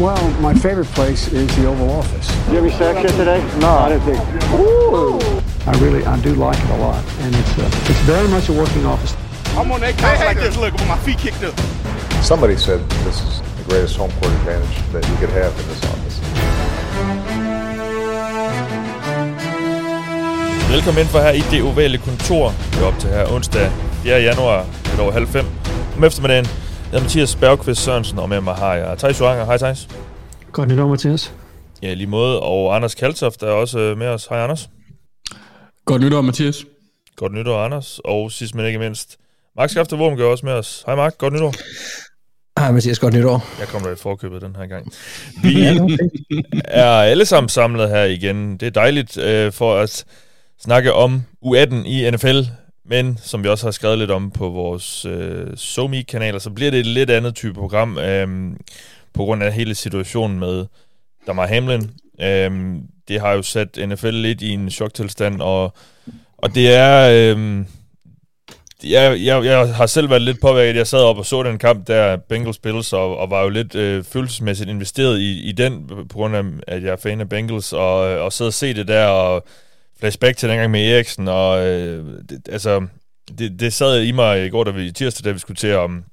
Well, my favorite place is the Oval Office. You have any sex here today? No, I didn't think. I really, I do like it a lot, and it's uh, it's very much a working office. I'm on that couch like this, look, with my feet kicked up. Somebody said this is the greatest home court advantage that you could have in this office. Velkommen ind for her i det ovale kontor. Vi er op til her onsdag 4. januar, lidt over halv fem. Om eftermiddagen, jeg hedder Mathias Bergqvist Sørensen, og med mig har jeg Thijs Joranger. Hej Thijs. Godt nytår, Mathias. Ja, lige måde. Og Anders Kaltoft er også øh, med os. Hej Anders. Godt nytår, Mathias. Godt nytår, Anders. Og sidst men ikke mindst, Mark Skafter Worm gør også med os. Hej Mark, godt nytår. Hej Mathias, godt nytår. Jeg kommer i forkøbet den her gang. Vi er alle sammen samlet her igen. Det er dejligt øh, for at snakke om U18 i NFL, men som vi også har skrevet lidt om på vores øh, SoMe-kanaler, så bliver det et lidt andet type program øh, på grund af hele situationen med Damar Hamlin. Øh, det har jo sat NFL lidt i en choktilstand, og, og det er... Øh, jeg, jeg, jeg har selv været lidt påvirket. Jeg sad op og så den kamp der, Bengals Bills, og, og var jo lidt øh, følelsesmæssigt investeret i, i den, på grund af, at jeg er fan af Bengals, og, og sidde og se det der, og respekt til dengang med Eriksen, og øh, det, altså, det, det sad i mig i går, da vi tirsdag, da vi skulle til om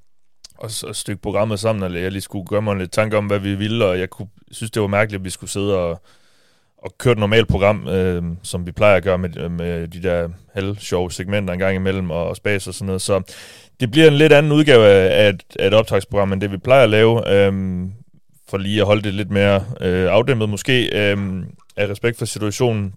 og, og stykke programmet sammen, og jeg lige skulle gøre mig lidt tanke om, hvad vi ville, og jeg kunne, synes, det var mærkeligt, at vi skulle sidde og, og køre et normalt program, øh, som vi plejer at gøre med, med de der halvsjove segmenter en gang imellem, og, og spas og sådan noget, så det bliver en lidt anden udgave af et, af et optagsprogram, end det vi plejer at lave, øh, for lige at holde det lidt mere øh, afdæmpet måske, øh, af respekt for situationen,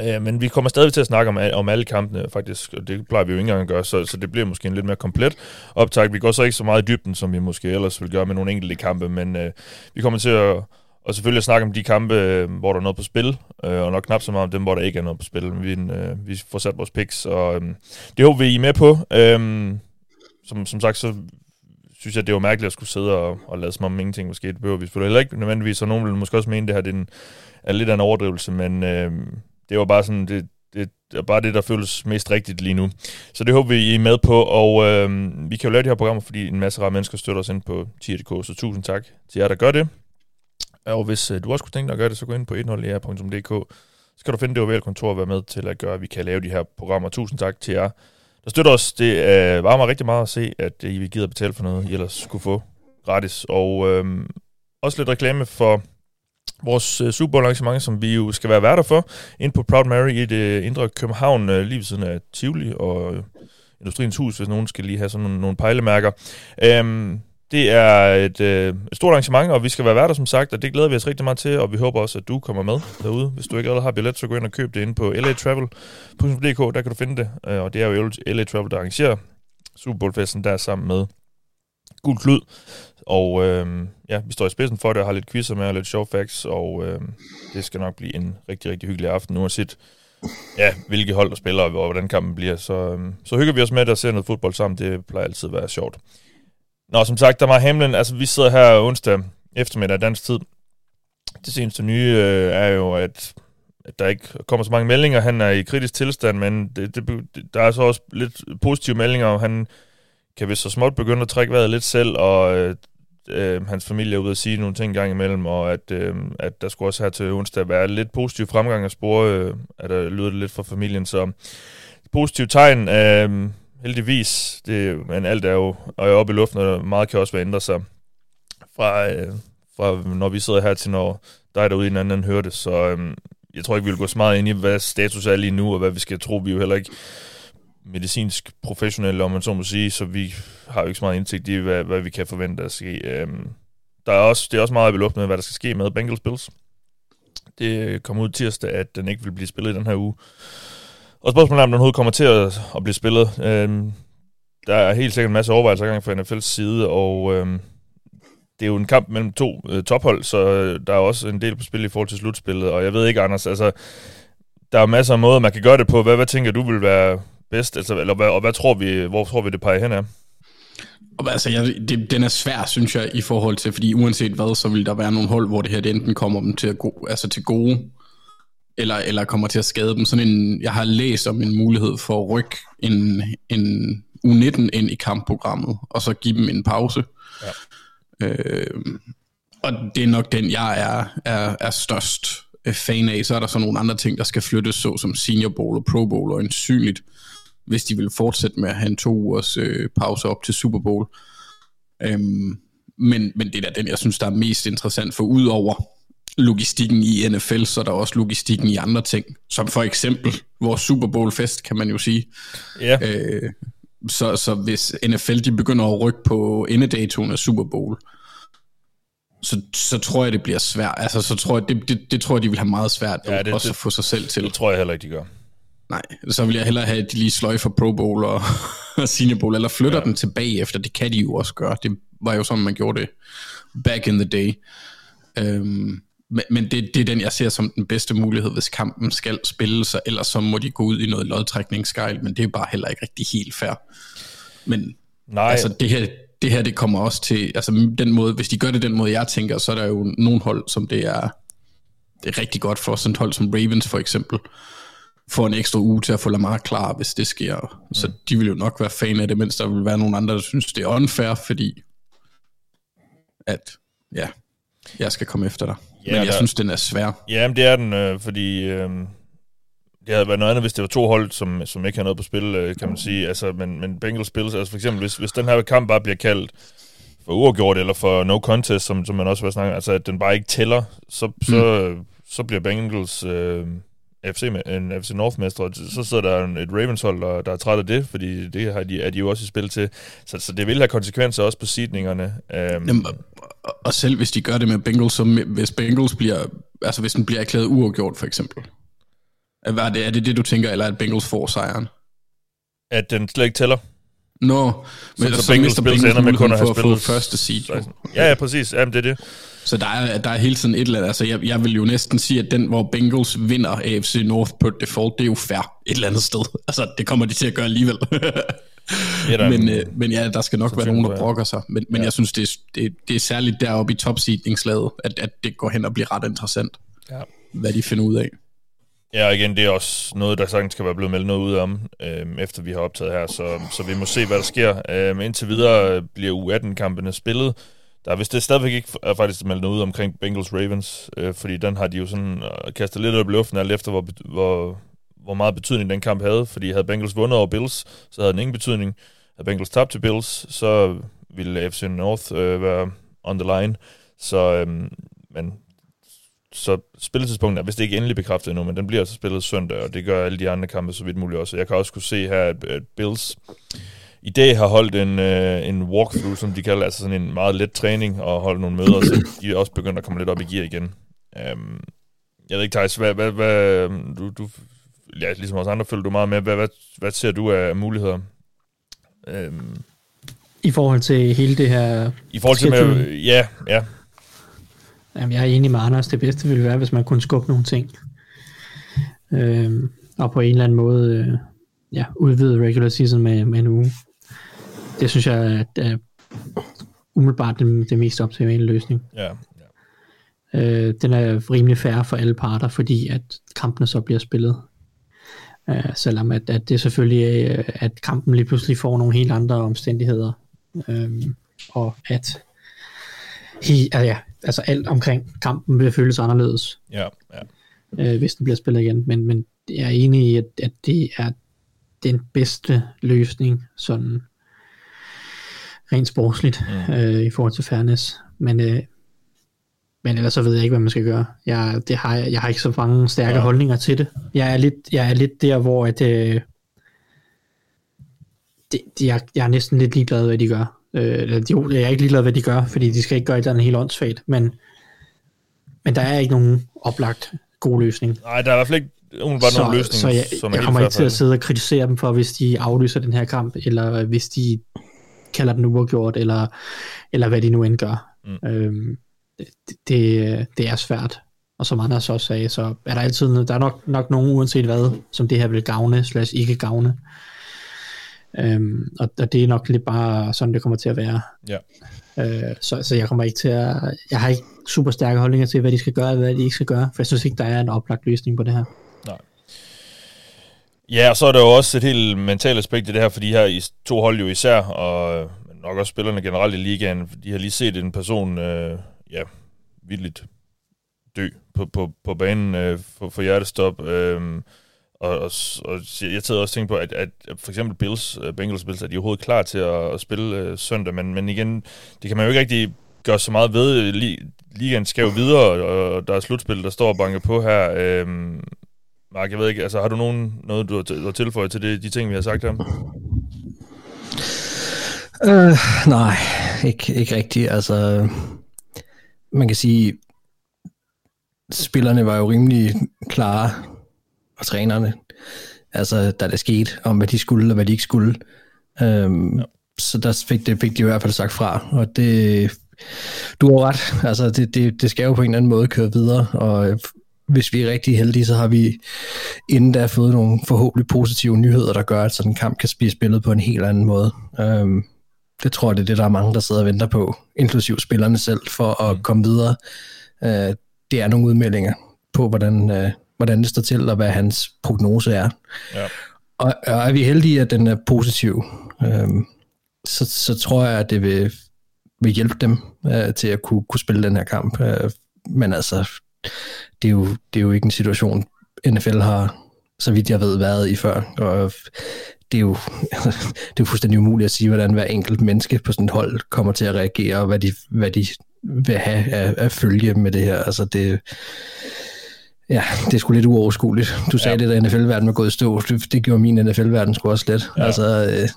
Øh, men vi kommer stadig til at snakke om, om alle kampene, faktisk, og det plejer vi jo ikke engang at gøre, så, så det bliver måske en lidt mere komplet optag. Vi går så ikke så meget i dybden, som vi måske ellers vil gøre med nogle enkelte kampe, men øh, vi kommer til at og selvfølgelig at snakke om de kampe, øh, hvor der er noget på spil, øh, og nok knap så meget om dem, hvor der ikke er noget på spil. Vi, øh, vi får sat vores picks, og øh, det håber vi, I er med på. Øh, som, som sagt, så synes jeg, det var mærkeligt at skulle sidde og, og lade som om ingenting måske. Det behøver vi selvfølgelig heller ikke nødvendigvis, og nogen vil måske også mene, at det her det er, en, er lidt af en overdrivelse, men øh, det var bare sådan, det, det, er bare det, der føles mest rigtigt lige nu. Så det håber vi, I er med på, og øh, vi kan jo lave de her programmer, fordi en masse rare mennesker støtter os ind på tier.dk, så tusind tak til jer, der gør det. Og hvis øh, du også kunne tænke dig at gøre det, så gå ind på 10er.dk, så kan du finde det ovale kontor og være med til at gøre, at vi kan lave de her programmer. Tusind tak til jer, der støtter os. Det øh, varmer rigtig meget at se, at øh, I vil give at betale for noget, I ellers skulle få gratis. Og øh, også lidt reklame for vores øh, uh, Super Bowl arrangement, som vi jo skal være værter for, ind på Proud Mary i det øh, indre København, uh, lige ved siden af Tivoli og uh, Industriens Hus, hvis nogen skal lige have sådan nogle, nogle pejlemærker. Um, det er et, uh, et stort arrangement, og vi skal være værter, som sagt, og det glæder vi os rigtig meget til, og vi håber også, at du kommer med derude. Hvis du ikke allerede har billet, så gå ind og køb det ind på latravel.dk, der kan du finde det, uh, og det er jo LA Travel, der arrangerer Super Bowl-festen der sammen med Gul Klud. Og øh, ja, vi står i spidsen for det og har lidt quizzer med og lidt show facts, og øh, det skal nok blive en rigtig, rigtig hyggelig aften, uanset ja, hvilke hold der spiller, og hvordan kampen bliver. Så, øh, så hygger vi os med det og ser noget fodbold sammen. Det plejer altid at være sjovt. Nå, som sagt, der var Hamlin. Altså, vi sidder her onsdag eftermiddag dansk tid. Det seneste nye øh, er jo, at, at der ikke kommer så mange meldinger. Han er i kritisk tilstand, men det, det, der er så også lidt positive meldinger, han kan vi så småt begynde at trække vejret lidt selv, og øh, øh, hans familie er ude at sige nogle ting gang imellem, og at, øh, at der skulle også her til onsdag være lidt positiv fremgang at spore, øh, at der lyder det lidt fra familien, så positiv tegn, øh, heldigvis, det, men alt er jo er oppe i luften, og meget kan også være ændret sig fra, øh, fra når vi sidder her til når dig derude i en anden hører det, så øh, jeg tror ikke, vi vil gå så meget ind i, hvad status er lige nu, og hvad vi skal tro, vi jo heller ikke medicinsk professionelle, om man så må sige, så vi har jo ikke så meget indsigt i, hvad, hvad vi kan forvente at ske. Øhm, der er også, det er også meget i luften med, hvad der skal ske med Bengals Bills. Det øh, kom ud tirsdag, at den ikke vil blive spillet i den her uge. Og spørgsmålet er, om den overhovedet kommer til at, at blive spillet. Øhm, der er helt sikkert en masse overvejelser gang fra NFL's side, og øhm, det er jo en kamp mellem to øh, tophold, så øh, der er også en del på spil i forhold til slutspillet, og jeg ved ikke, Anders, altså, der er masser af måder, man kan gøre det på. Hvad, hvad tænker du vil være bedst? Altså, eller, hvad, og hvad tror vi, hvor tror vi, det peger hen af? Altså, jeg, det, den er svær, synes jeg, i forhold til, fordi uanset hvad, så vil der være nogle hold, hvor det her det enten kommer dem til, at go, altså til gode, eller, eller kommer til at skade dem. Sådan en, jeg har læst om en mulighed for at rykke en, en U19 ind i kampprogrammet, og så give dem en pause. Ja. Øh, og det er nok den, jeg er, er, er størst øh, fan af. Så er der så nogle andre ting, der skal flyttes, så som Senior Bowl og Pro Bowl, og ensynligt, hvis de vil fortsætte med at have en to ugers øh, pause op til Super Bowl. Øhm, men, men det er da den, jeg synes, der er mest interessant, for udover logistikken i NFL, så er der også logistikken i andre ting, som for eksempel vores Super Bowl-fest, kan man jo sige. Ja. Øh, så, så hvis NFL de begynder at rykke på endedatoen af Super Bowl, så, så tror jeg, det bliver svært. Altså, så tror jeg, det, det, det tror jeg, de vil have meget svært ja, det, også det, at få sig selv til. Det tror jeg heller ikke, de gør. Nej, så vil jeg hellere have, at de lige sløjfer Pro Bowl og, og Senior Bowl, eller flytter ja. den tilbage efter. Det kan de jo også gøre. Det var jo sådan, man gjorde det back in the day. Øhm, men, men det, det er den, jeg ser som den bedste mulighed, hvis kampen skal spille sig, ellers så må de gå ud i noget lodtrækningsgejl, men det er bare heller ikke rigtig helt fair. Men Nej. altså det her, det her det kommer også til, altså den måde, hvis de gør det den måde, jeg tænker, så er der jo nogle hold, som det er, det er rigtig godt for, sådan et hold som Ravens for eksempel, får en ekstra uge til at få Lamar klar, hvis det sker. Mm. Så de vil jo nok være fan af det, mens der vil være nogle andre, der synes, det er unfair, fordi at, ja, jeg skal komme efter dig. Ja, men jeg der, synes, den er svær. Ja, det er den, øh, fordi øh, det havde været noget andet, hvis det var to hold, som, som ikke har noget på spil, øh, kan man sige. Altså, men, men Bengals spilles, altså for eksempel, hvis, hvis den her kamp bare bliver kaldt for uafgjort, eller for no contest, som, som man også vil snakke altså at den bare ikke tæller, så, mm. så, så bliver Bengals... Øh, FC, en FC North-mestre, så sidder der et Ravens-hold, der, der er træt af det, fordi det har de, er de jo også i spil til. Så, så det vil have konsekvenser også på sidningerne. Um, Jamen, og selv hvis de gør det med Bengals, så hvis Bengals bliver, altså hvis den bliver erklæret uafgjort for eksempel, er det, er det det, du tænker, eller at Bengals får sejren? At den slet ikke tæller? Nå, no, men så, så, så Bengals, Bengals ender med kun at have spillet første seed. Ja, ja, præcis. Jamen, det er det. Så der er, der er hele tiden et eller andet, altså jeg, jeg vil jo næsten sige, at den, hvor Bengals vinder AFC North på default, det er jo fair et eller andet sted. Altså, det kommer de til at gøre alligevel. ja, men, øh, men ja, der skal nok være nogen, der brokker sig. Men, men ja. jeg synes, det er, det, det er særligt deroppe i topseedingslaget, at, at det går hen og bliver ret interessant, ja. hvad de finder ud af. Ja, og igen, det er også noget, der sagtens skal være blevet meldt noget ud om, øh, efter vi har optaget her, så, så vi må se, hvad der sker. Øh, indtil videre øh, bliver U18-kampene spillet, der er vist det stadigvæk ikke er faktisk meldt noget ud omkring Bengals Ravens, øh, fordi den har de jo sådan øh, kastet lidt op i luften, alt efter hvor, hvor, hvor meget betydning den kamp havde, fordi havde Bengals vundet over Bills, så havde den ingen betydning. Havde Bengals tabt til Bills, så ville FC North øh, være on the line. Så, øh, men, så spilletidspunktet er vist ikke endelig bekræftet endnu, men den bliver altså spillet søndag, og det gør alle de andre kampe så vidt muligt også. Jeg kan også kunne se her, at, at Bills i dag har holdt en, øh, en walkthrough, som de kalder, altså sådan en meget let træning, og holdt nogle møder, så de er også begyndt at komme lidt op i gear igen. Um, jeg ved ikke, Thijs, hvad, hvad, hvad du, du, ja, ligesom os andre følger du meget med, hvad, hvad, hvad ser du af muligheder? Um, I forhold til hele det her... I forhold til, med, ja, ja. Jamen, jeg er enig med Anders. Det bedste ville være, hvis man kunne skubbe nogle ting. Øhm, og på en eller anden måde øh, ja, udvide regular season med, med en uge det synes jeg er umiddelbart det, det mest optimale løsning. Ja, ja. Øh, den er rimelig fair for alle parter, fordi at kampene så bliver spillet. Øh, selvom at, at det selvfølgelig er, at kampen lige pludselig får nogle helt andre omstændigheder. Øh, og at he, altså, ja, altså alt omkring kampen vil føles anderledes. Ja, ja. Øh, hvis det bliver spillet igen. Men, men jeg er enig i, at, at det er den bedste løsning sådan rent sportsligt mm. øh, i forhold til fairness. Men, øh, men ellers så ved jeg ikke, hvad man skal gøre. Jeg, det har, jeg, har ikke så mange stærke ja. holdninger til det. Jeg er lidt, jeg er lidt der, hvor at, øh, det, det, jeg, jeg er næsten lidt ligeglad, hvad de gør. Øh, jo, jeg er ikke ligeglad, hvad de gør, fordi de skal ikke gøre et eller andet helt åndssvagt, men, men der er ikke nogen oplagt god løsning. Nej, der er i hvert fald ikke umiddelbart nogen løsning. Så jeg, som jeg kommer ikke til at sidde og kritisere dem for, hvis de aflyser den her kamp, eller hvis de kalder den uafgjort, eller, eller hvad de nu end gør. Mm. Øhm, det, det, det er svært. Og som Anders også sagde, så er der altid, der er nok, nok nogen uanset hvad, som det her vil gavne, slash ikke gavne. Øhm, og, og det er nok lidt bare sådan, det kommer til at være. Ja. Øh, så, så jeg kommer ikke til at, jeg har ikke super stærke holdninger til, hvad de skal gøre, og hvad de ikke skal gøre, for jeg synes ikke, der er en oplagt løsning på det her. Nej. Ja, og så er der jo også et helt mentalt aspekt i det her, for de her to hold jo især, og nok også spillerne generelt i ligaen, de har lige set en person, øh, ja, vildt dø på, på, på banen øh, for, for hjertestop. Øh, og, og, og jeg tager også tænkt på, at, at for eksempel Bills, øh, Bengals Bills, er de overhovedet klar til at, at spille øh, søndag, men, men igen, det kan man jo ikke rigtig gøre så meget ved. Ligaen skal jo videre, og der er slutspil, der står og banker på her. Øhm, Mark, jeg ved ikke, altså har du nogen, noget, du har tilføjet til det, de ting, vi har sagt her? Øh, nej, ikke, ikke rigtigt. Altså, man kan sige, spillerne var jo rimelig klare, og trænerne, altså da det skete, om hvad de skulle og hvad de ikke skulle. Um, ja. Så der fik, det, fik de i hvert fald sagt fra, og det, du har ret, altså det, det, det skal jo på en eller anden måde køre videre, og hvis vi er rigtig heldige, så har vi inden da fået nogle forhåbentlig positive nyheder, der gør, at sådan en kamp kan blive spillet på en helt anden måde. Um, det tror jeg, det er det, der er mange, der sidder og venter på, inklusiv spillerne selv, for at mm. komme videre. Uh, det er nogle udmeldinger på, hvordan, uh, hvordan det står til, og hvad hans prognose er. Ja. Og, og er vi heldige, at den er positiv, um, så, så tror jeg, at det vil, vil hjælpe dem uh, til at kunne, kunne spille den her kamp. Uh, men altså, det er, jo, det er jo ikke en situation, NFL har, så vidt jeg ved, været i før. Og det er jo, det er jo fuldstændig umuligt at sige, hvordan hver enkelt menneske på sådan et hold kommer til at reagere, og hvad de, hvad de vil have af, af følge med det her. Altså det, ja, det er sgu lidt uoverskueligt. Du sagde ja. det, at NFL-verden var gået i stå. Det, det gjorde min NFL-verden sgu også lidt. Ja. Altså, øh,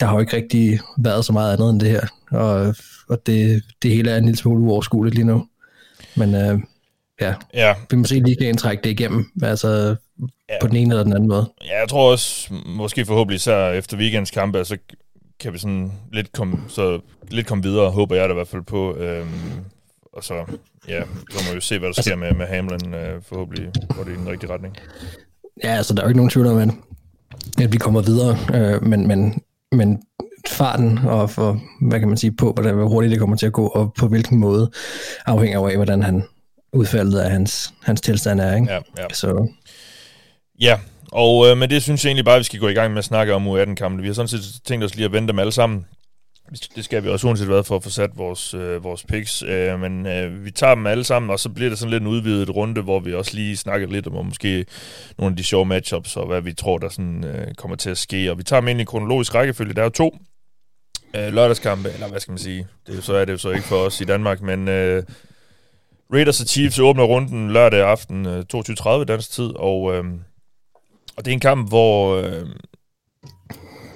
der har jo ikke rigtig været så meget andet end det her. Og, og det, det hele er en lille smule uoverskueligt lige nu. Men øh, ja, ja. vi må se lige kan trække det igennem, altså ja. på den ene eller den anden måde. Ja, jeg tror også, måske forhåbentlig især efter weekends kampe, så kan vi sådan lidt komme, så lidt komme videre, håber jeg da i hvert fald på. Øhm, og så, ja, så må vi jo se, hvad der altså, sker med, med Hamlin. Øh, forhåbentlig går det i den rigtige retning. Ja, altså der er jo ikke nogen tvivl om, at vi kommer videre, øh, men, men, men farten og for, hvad kan man sige, på, hvordan, hvor hurtigt det kommer til at gå, og på hvilken måde, afhænger af, hvordan han udfaldet af hans, hans tilstand er. Ikke? Ja, ja. Så. ja, og øh, med det synes jeg egentlig bare, at vi skal gå i gang med at snakke om U18-kampen. Vi har sådan set tænkt os lige at vente dem alle sammen. Det skal vi også uanset hvad for at få sat vores, øh, vores picks. Øh, men øh, vi tager dem alle sammen, og så bliver det sådan lidt en udvidet runde, hvor vi også lige snakker lidt om, om måske nogle af de sjove matchups, og hvad vi tror, der sådan, øh, kommer til at ske. Og vi tager dem ind i kronologisk rækkefølge. Der er jo to øh, lørdagskampe, eller hvad skal man sige, det så er det jo så ikke for os i Danmark, men øh, Raiders og Chiefs åbner runden lørdag aften øh, 22.30 dansk tid, og, øh, og det er en kamp, hvor... Øh,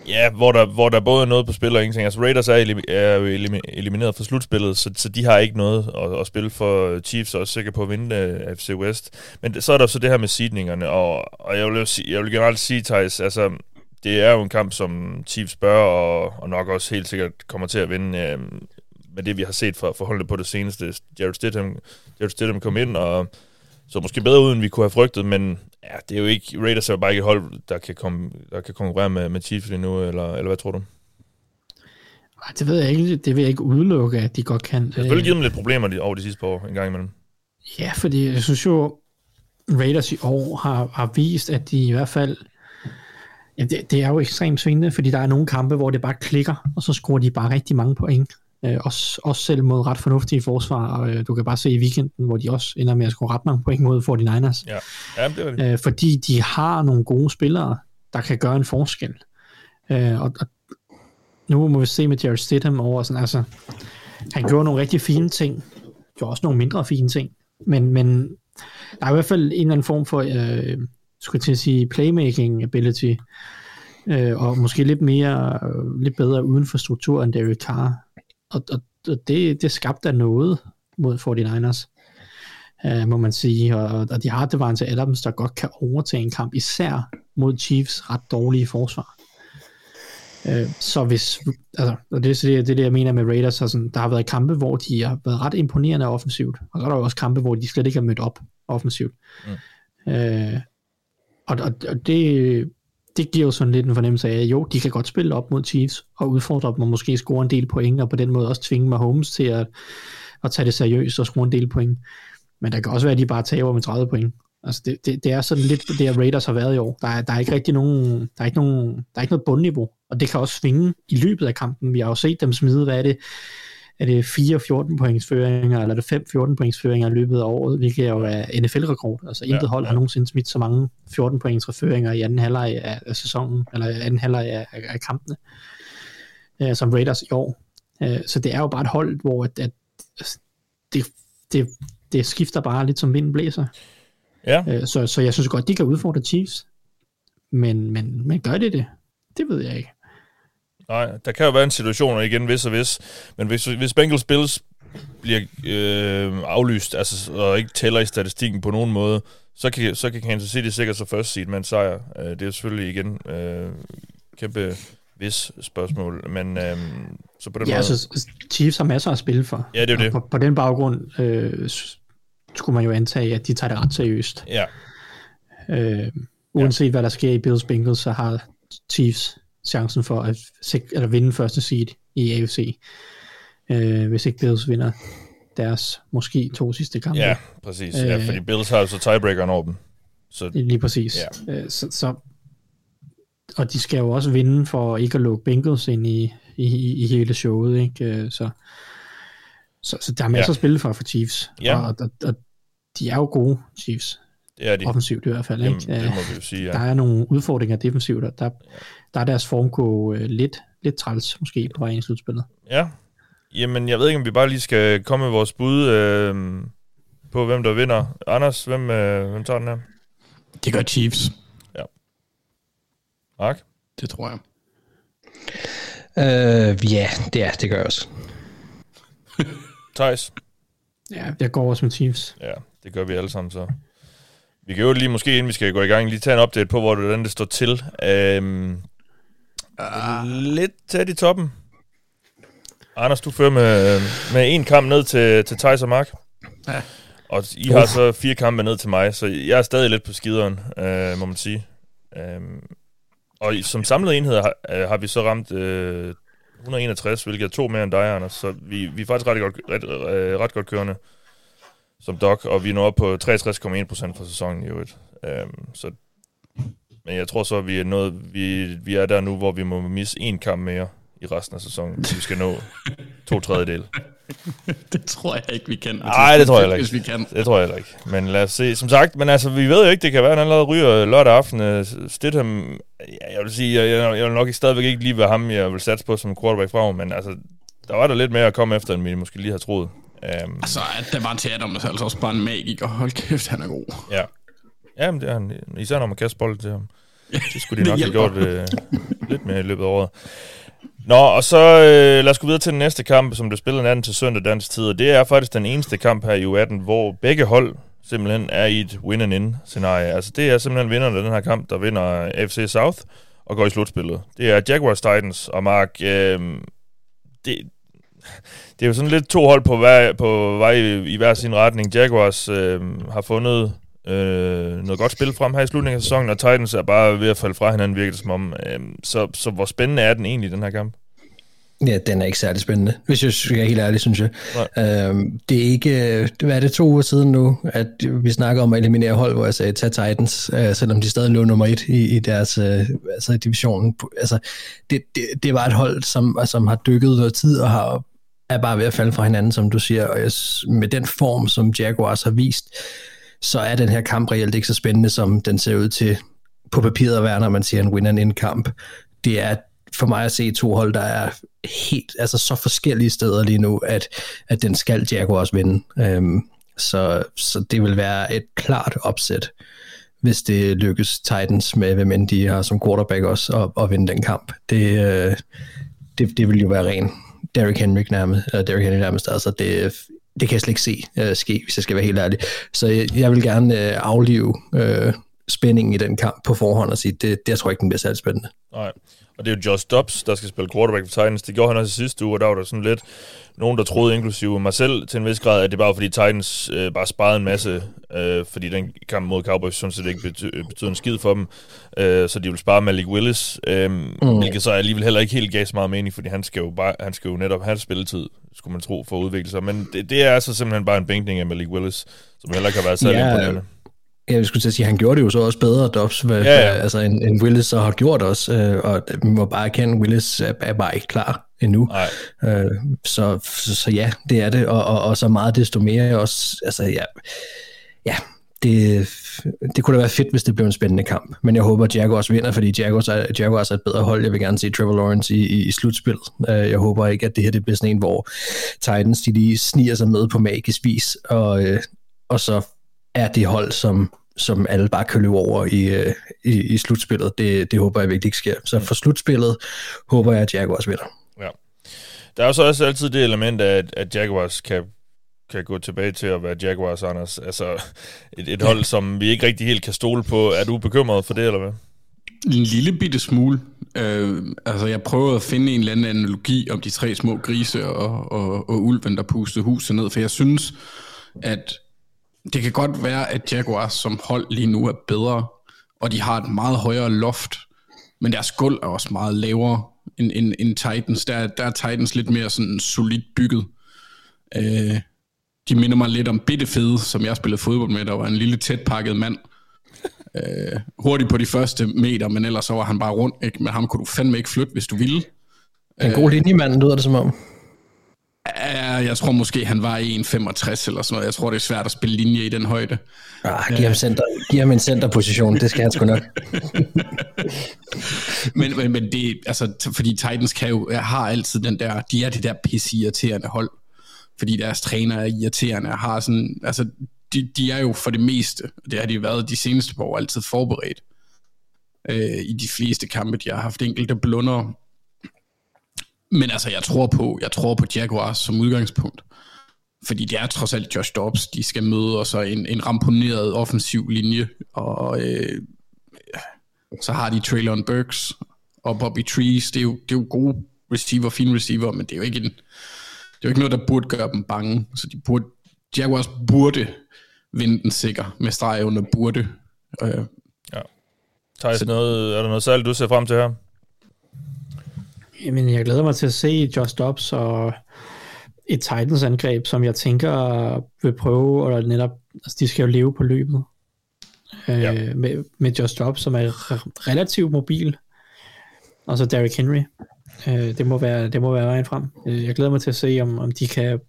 Ja, hvor der, hvor der både er noget på spil og ingenting. Altså Raiders er, elim, er jo elimineret fra slutspillet, så, så de har ikke noget at, at spille for. Chiefs er også sikker på at vinde øh, uh, FC West. Men så er der så det her med seedningerne, og, og jeg, vil jo sige, jeg vil generelt sige, Thijs, altså det er jo en kamp, som Chiefs bør, og, og nok også helt sikkert kommer til at vinde. Uh, med det, vi har set for, forholdet på det seneste. Jared Stidham, Jared Stidham kom ind, og så måske bedre ud, end vi kunne have frygtet, men ja, det er jo ikke, Raiders er jo bare ikke et hold, der kan, komme, der kan konkurrere med, med Chiefs lige nu, eller, eller hvad tror du? Det ved jeg ikke, det vil jeg ikke udelukke, at de godt kan. Det har selvfølgelig givet dem lidt problemer de, over de sidste par år, en gang imellem. Ja, fordi jeg synes jo, Raiders i år har, har vist, at de i hvert fald Ja, det, det er jo ekstremt svingende, fordi der er nogle kampe, hvor det bare klikker, og så scorer de bare rigtig mange point. Øh, også, også selv mod ret fornuftige forsvar, og øh, du kan bare se i weekenden, hvor de også ender med at score ret mange point mod 49ers. Ja, ja det det. Øh, fordi de har nogle gode spillere, der kan gøre en forskel. Øh, og, og nu må vi se med Jared Stidham over, sådan, altså, han gjorde nogle rigtig fine ting, gjorde også nogle mindre fine ting, men, men der er i hvert fald en eller anden form for, øh, skulle jeg til at sige, playmaking ability, øh, og måske lidt mere, øh, lidt bedre uden for struktur end Derek Carr og, og, og det, det skabte der noget mod 49ers, uh, må man sige, og, og de har Devante Adams, der godt kan overtage en kamp, især mod Chiefs ret dårlige forsvar. Uh, så hvis, altså, og det er det, det, det, jeg mener med Raiders, altså, der har været kampe, hvor de har været ret imponerende offensivt, og så er der også kampe, hvor de slet ikke har mødt op offensivt. Mm. Uh, og, og, og det, det giver jo sådan lidt en fornemmelse af, at jo, de kan godt spille op mod Chiefs, og udfordre dem og måske score en del point, og på den måde også tvinge Mahomes til at, at tage det seriøst og score en del point. Men der kan også være, at de bare taber med 30 point. Altså det, det, det er sådan lidt det, Raiders har været i år. Der er, der er ikke rigtig nogen, der er ikke nogen, der er ikke noget bundniveau, og det kan også svinge i løbet af kampen. Vi har jo set dem smide, hvad er det, er det 4 14 points føringer, eller er det 5 14 points føringer i løbet af året, hvilket jo er NFL-rekord. Altså intet Ja, hold har nogensinde smidt så mange 14 points føringer i anden halvleg af, af sæsonen, eller anden halvleg af, af, af kampene, øh, som Raiders i år. Øh, så det er jo bare et hold, hvor at, at, altså, det, det, det skifter bare lidt som vinden blæser. Ja, Øh, så, så jeg synes godt, de kan udfordre Chiefs. Men, men, men gør det det? Det ved jeg ikke. Nej, der kan jo være en situation, og igen hvis og hvis, men hvis, hvis Bengals Bills bliver øh, aflyst, altså, og ikke tæller i statistikken på nogen måde, så kan, så kan Kansas City sikkert så først seed med en sejr. Øh, det er selvfølgelig igen øh, kæmpe hvis spørgsmål, men øh, så på den Ja, måde... altså, Chiefs har masser at spille for. Ja, det er det. På, på den baggrund øh, skulle man jo antage, at de tager det ret seriøst. Ja, Øh, uanset hvad der sker i Bills Bengals, så har Chiefs chancen for at, sik- eller vinde første seed i AFC. Øh, hvis ikke Bills vinder deres måske to sidste kampe. ja, præcis. Ja, Øh. fordi Bills har jo så tiebreakeren over dem. Så Lige præcis. Ja. Øh, så, så, og de skal jo også vinde for ikke at lukke Bengals ind i, i, i hele showet. Ikke? Øh, Så, så, så der er masser Ja. at spille for for Chiefs. Ja. Og, og, og de er jo gode, Chiefs. det er de. Offensivt i hvert fald. Jamen, Ikke? det Øh, må vi jo sige, Der ja. er nogle udfordringer defensivt, og der, der er deres formgå øh, lidt, lidt træls måske på vej ind i slutspillet. Ja. Jamen, jeg ved ikke, om vi bare lige skal komme med vores bud øh, på, hvem der vinder. Anders, hvem, øh, hvem tager den her? Det gør Chiefs. Mark? Det tror jeg. Øh, ja, det er, det gør jeg også. Thijs? Ja, jeg går også med Chiefs. Ja, det gør vi alle sammen så. Vi kan jo lige, måske inden vi skal gå i gang, lige tage en update på, hvor hvordan det står til. Øhm, lidt tæt i toppen. Anders, du fører med, med en kamp ned til, til Thijs og Mark. Ja. Og I har så fire kampe ned til mig, så jeg er stadig lidt på skideren, øh, må man sige. Øhm, og som samlet enhed har, øh, har vi så ramt øh, 161, hvilket er to mere end dig, Anders. Så vi, vi er faktisk ret godt, ret, øh, ret godt kørende som dog, og vi er nu oppe på 63,1% for sæsonen i øvrigt. Øhm, så, men jeg tror så, at vi er, nået, vi, vi er der nu, hvor vi må misse en kamp mere i resten af sæsonen, hvis vi skal nå to tredjedel. Det tror jeg ikke, vi kan. Nej, det tror jeg ikke. Hvis vi kan. Det tror jeg heller ikke. Men lad os se. Som sagt, men altså, vi ved jo ikke, det kan være, at han allerede ryger lørdag aften. Øh, Stidham, ja, jeg vil sige, jeg, jeg, vil nok stadigvæk ikke lige være ham, jeg vil satse på som quarterback fra, men altså, der var der lidt mere at komme efter, end vi måske lige har troet. Um, Altså, at der var en teater, men altså også bare en magiker. Hold kæft, han er god. ja. Jamen, det er han. Især når man kaster bolden til ham. Det skulle de nok have gjort øh, lidt mere i løbet af året. Nå, og så øh, lad os gå videre til den næste kamp, som blev spillet natten til søndag dansk tid, og det er faktisk den eneste kamp her i U18, hvor begge hold simpelthen er i et win-and-in-scenarie. Altså det er simpelthen vinderne af den her kamp, der vinder FC South og går i slutspillet. Det er Jaguars Titans, og Mark, øh, det, det er jo sådan lidt to hold på vej, på vej i, i hver sin retning. Jaguars øh, har fundet øh, noget godt spil frem her i slutningen af sæsonen, og Titans er bare ved at falde fra hinanden, virker det som om. Øh, så, så hvor spændende er den egentlig, den her kamp? Ja, den er ikke særlig spændende, hvis jeg skal være helt ærlig, synes jeg. Øhm, det er ikke, hvad er det, to uger siden nu, at vi snakker om at eliminere hold, hvor jeg sagde, tag Titans, øh, selvom de stadig lå nummer et i, i deres øh, altså divisionen. Altså, det, det, det var et hold, som, som har dykket noget tid og har, er bare ved at falde fra hinanden, som du siger, og jeg, med den form, som Jaguars har vist, så er den her kamp reelt ikke så spændende, som den ser ud til på papiret at være, når man siger en win-and-in-kamp. Det er for mig at se to hold, der er helt, altså så forskellige steder lige nu, at, at den skal Jaguars vinde. Øhm, så, så det vil være et klart opsæt, hvis det lykkes Titans med, hvem end de har som quarterback også, at, at vinde den kamp. Det, øh, det, det vil jo være ren Derrick Henry nærmest, eller Derrick Henry nærmest, altså det, det kan jeg slet ikke se uh, ske, hvis jeg skal være helt ærlig. Så jeg, jeg vil gerne uh, aflive uh, spændingen i den kamp på forhånd og sige, det, det jeg tror ikke, den bliver særlig spændende. Nej. Og det er jo Josh Dobbs, der skal spille quarterback for Titans. Det gjorde han også i sidste uge, og der var der sådan lidt nogen, der troede, inklusive mig selv til en vis grad, at det bare var fordi Titans øh, bare sparede en masse, øh, fordi den kamp mod Cowboys sådan set ikke bety- betød en skid for dem, øh, så de ville spare Malik Willis, øh, mm. hvilket så alligevel heller ikke helt gav så meget mening, fordi han skal jo, bare, han skal jo netop have spilletid, skulle man tro, for at udvikle sig. Men det, det er altså simpelthen bare en bænkning af Malik Willis, som heller ikke har været særlig Ja, imponerende. Jeg skulle til at sige, han gjorde det jo så også bedre, Dobbs, hvad, Ja, ja. altså en, en Willis så har gjort også, øh, og vi må bare erkende, Willis er, er bare ikke klar endnu. Nej. Øh, så, så, så ja, det er det, og, og, og så meget desto mere også, altså ja, ja det, det kunne da være fedt, hvis det blev en spændende kamp, men jeg håber, at Jaguars vinder, fordi Jaguars er, Jaguars er et bedre hold. Jeg vil gerne se Trevor Lawrence i, i, i slutspillet. Øh, jeg håber ikke, at det her det bliver sådan en, hvor Titans de lige sniger sig med på magisk vis, og, øh, og så er det hold, som, som alle bare kan løbe over i, øh, i, i slutspillet. Det, det håber jeg virkelig ikke sker. Så for slutspillet håber jeg, at Jaguars vinder. Ja. Der er så også altid det element af, at, at Jaguars kan, kan gå tilbage til at være Jaguars, Anders. Altså et, et hold, som vi ikke rigtig helt kan stole på. Er du bekymret for det, eller hvad? En lille bitte smule. Øh, altså, jeg prøvede at finde en eller anden analogi om de tre små grise og, og, og ulven, der pustede huset ned, for jeg synes, at det kan godt være, at Jaguars som hold lige nu er bedre, og de har et meget højere loft, men deres gulv er også meget lavere end, end, end Titans. Der, der er Titans lidt mere sådan solidt bygget. Øh, de minder mig lidt om Bittefede, som jeg spillede fodbold med, der var en lille tæt pakket mand. Øh, hurtigt på de første meter, men ellers så var han bare rundt. Ikke? Men ham kunne du fandme ikke flytte, hvis du ville. En god linjemand, lyder det som om. Ja, jeg tror måske, han var 1,65 eller sådan noget. Jeg tror, det er svært at spille linje i den højde. Ah, giv, ham center, giv ham en centerposition, det skal han sgu nok. men, men, men det, altså, fordi Titans kan jo, har altid den der, de er det der pisse irriterende hold. Fordi deres træner er irriterende, har sådan, altså, de, de er jo for det meste, det har de været de seneste par år, altid forberedt. Øh, I de fleste kampe, de har haft enkelte blunder, men altså, jeg tror på, jeg tror på Jaguars som udgangspunkt. Fordi det er trods alt Josh Dobbs, de skal møde, og så en, en ramponeret offensiv linje. Og øh, så har de Traylon Burks og Bobby Trees. Det er, jo, det er jo gode receiver, fine receiver, men det er jo ikke en, det er jo ikke noget, der burde gøre dem bange. Så de burde, Jaguars burde vinde den sikker med streg under burde. Øh, ja. Thijs, noget, er der noget særligt, du ser frem til her? Jamen, jeg glæder mig til at se Josh Dobbs og et Titans angreb, som jeg tænker vil prøve, og netop, altså de skal jo leve på løbet. Ja. Øh, med, med Josh Dobbs, som er relativt mobil, og så Derrick Henry. Øh, det, må være, det må være vejen frem. Øh, jeg glæder mig til at se, om, om de kan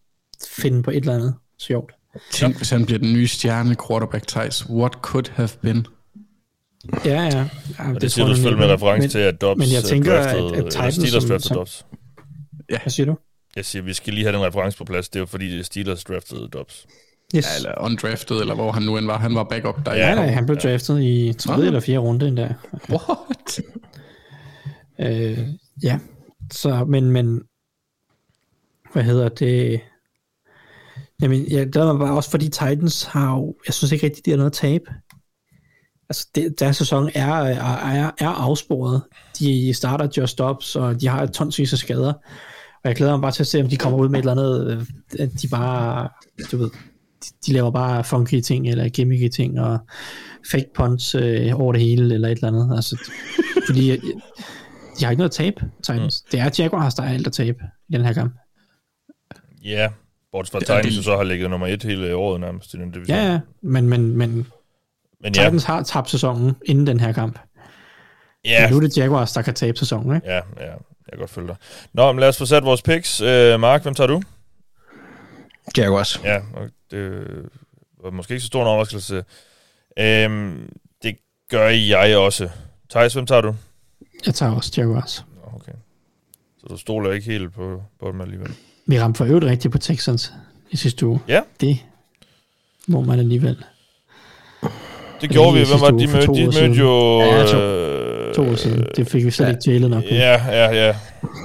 finde på et eller andet sjovt. Tænk, hvis han bliver den nye stjerne quarterback, Thijs. What could have been? Ja, ja. ja og det, det siger du selvfølgelig med reference men, til, at Dobbs men jeg tænker, draftede, at, at Titans, Steelers draftede som, Dobbs. Ja. Hvad siger du? Jeg siger, vi skal lige have den reference på plads. Det er jo fordi Steelers draftede Dobbs. Yes. Ja, eller undrafted, eller hvor han nu end var. Han var backup der. Ja, nej, han blev draftet i tredje eller fjerde runde endda. What? øh, ja, så, men, men, hvad hedder det? Jamen, jeg glæder mig bare også, fordi Titans har jo, jeg synes ikke rigtig, de har noget at tabe altså det, deres sæson er, er, er afsporet. De starter Just Stops, og de har et tonsvis af skader. Og jeg glæder mig bare til at se, om de kommer ud med et eller andet, at de bare, du ved, de, de laver bare funky ting, eller gimmicky ting, og fake punts øh, over det hele, eller et eller andet. Altså, fordi øh, de har ikke noget at tabe, Titans. Mm. Det er Jaguars, der er alt at tabe i den her kamp. Ja, yeah. bortset fra Titans, så har ligget nummer et hele året nærmest i den division. Ja, ja, men, men, men men ja. Titans har tabt sæsonen inden den her kamp. Ja. Men nu er det Jaguars, der kan tabe sæsonen, ikke? Ja, ja. Jeg kan godt følge dig. Nå, men lad os få sat vores picks. Uh, Mark, hvem tager du? Jaguars. Ja, og det var måske ikke så stor en overraskelse. Um, det gør jeg også. Thijs, hvem tager du? Jeg tager også Jaguars. Okay. Så du stoler ikke helt på, på dem alligevel? Vi ramte for øvrigt rigtigt på Texans i sidste uge. Ja. Det må man alligevel. Det gjorde vi. Hvem var de mødte? De mødte jo... Ja, to, to år siden. Det fik vi slet ikke tælet nok. Ja, ja, ja.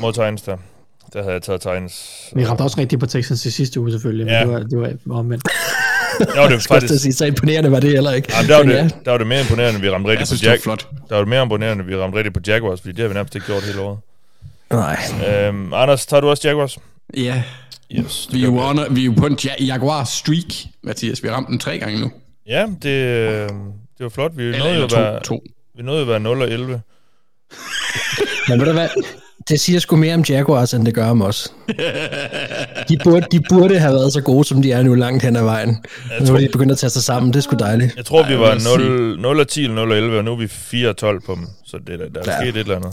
Mod Titans der. Der havde jeg taget Titans. Vi ramte også rigtigt på Texans i sidste uge selvfølgelig, ja. men det var, det var omvendt. Der var det faktisk... sige, så imponerende var det heller ikke. Ja, der, var det, ja. der var det mere imponerende, vi ramte rigtigt på Jaguars. flot. Der var det mere imponerende, vi ramte rigtigt på Jaguars, fordi det har vi nærmest ikke gjort hele året. Nej. Øhm, Anders, tager du også Jaguars? Ja. Yes, vi, er jo under, vi er jo på en Jaguar streak, Mathias. Vi har ramt den tre gange nu. Ja, det, øh, det var flot. Vi eller, nåede eller to, være, to. Vi nåede at være 0 og 11. Men ved du hvad? Det siger sgu mere om Jaguars, end det gør om os. De burde, de burde have været så gode, som de er nu langt hen ad vejen. Jeg nu tror, er de begyndt at tage sig sammen. Det er sgu dejligt. Jeg tror, vi var 0, 0 og 10 eller 0 og 11, og nu er vi 4 og 12 på dem. Så det, der, der er ja. sket et eller andet.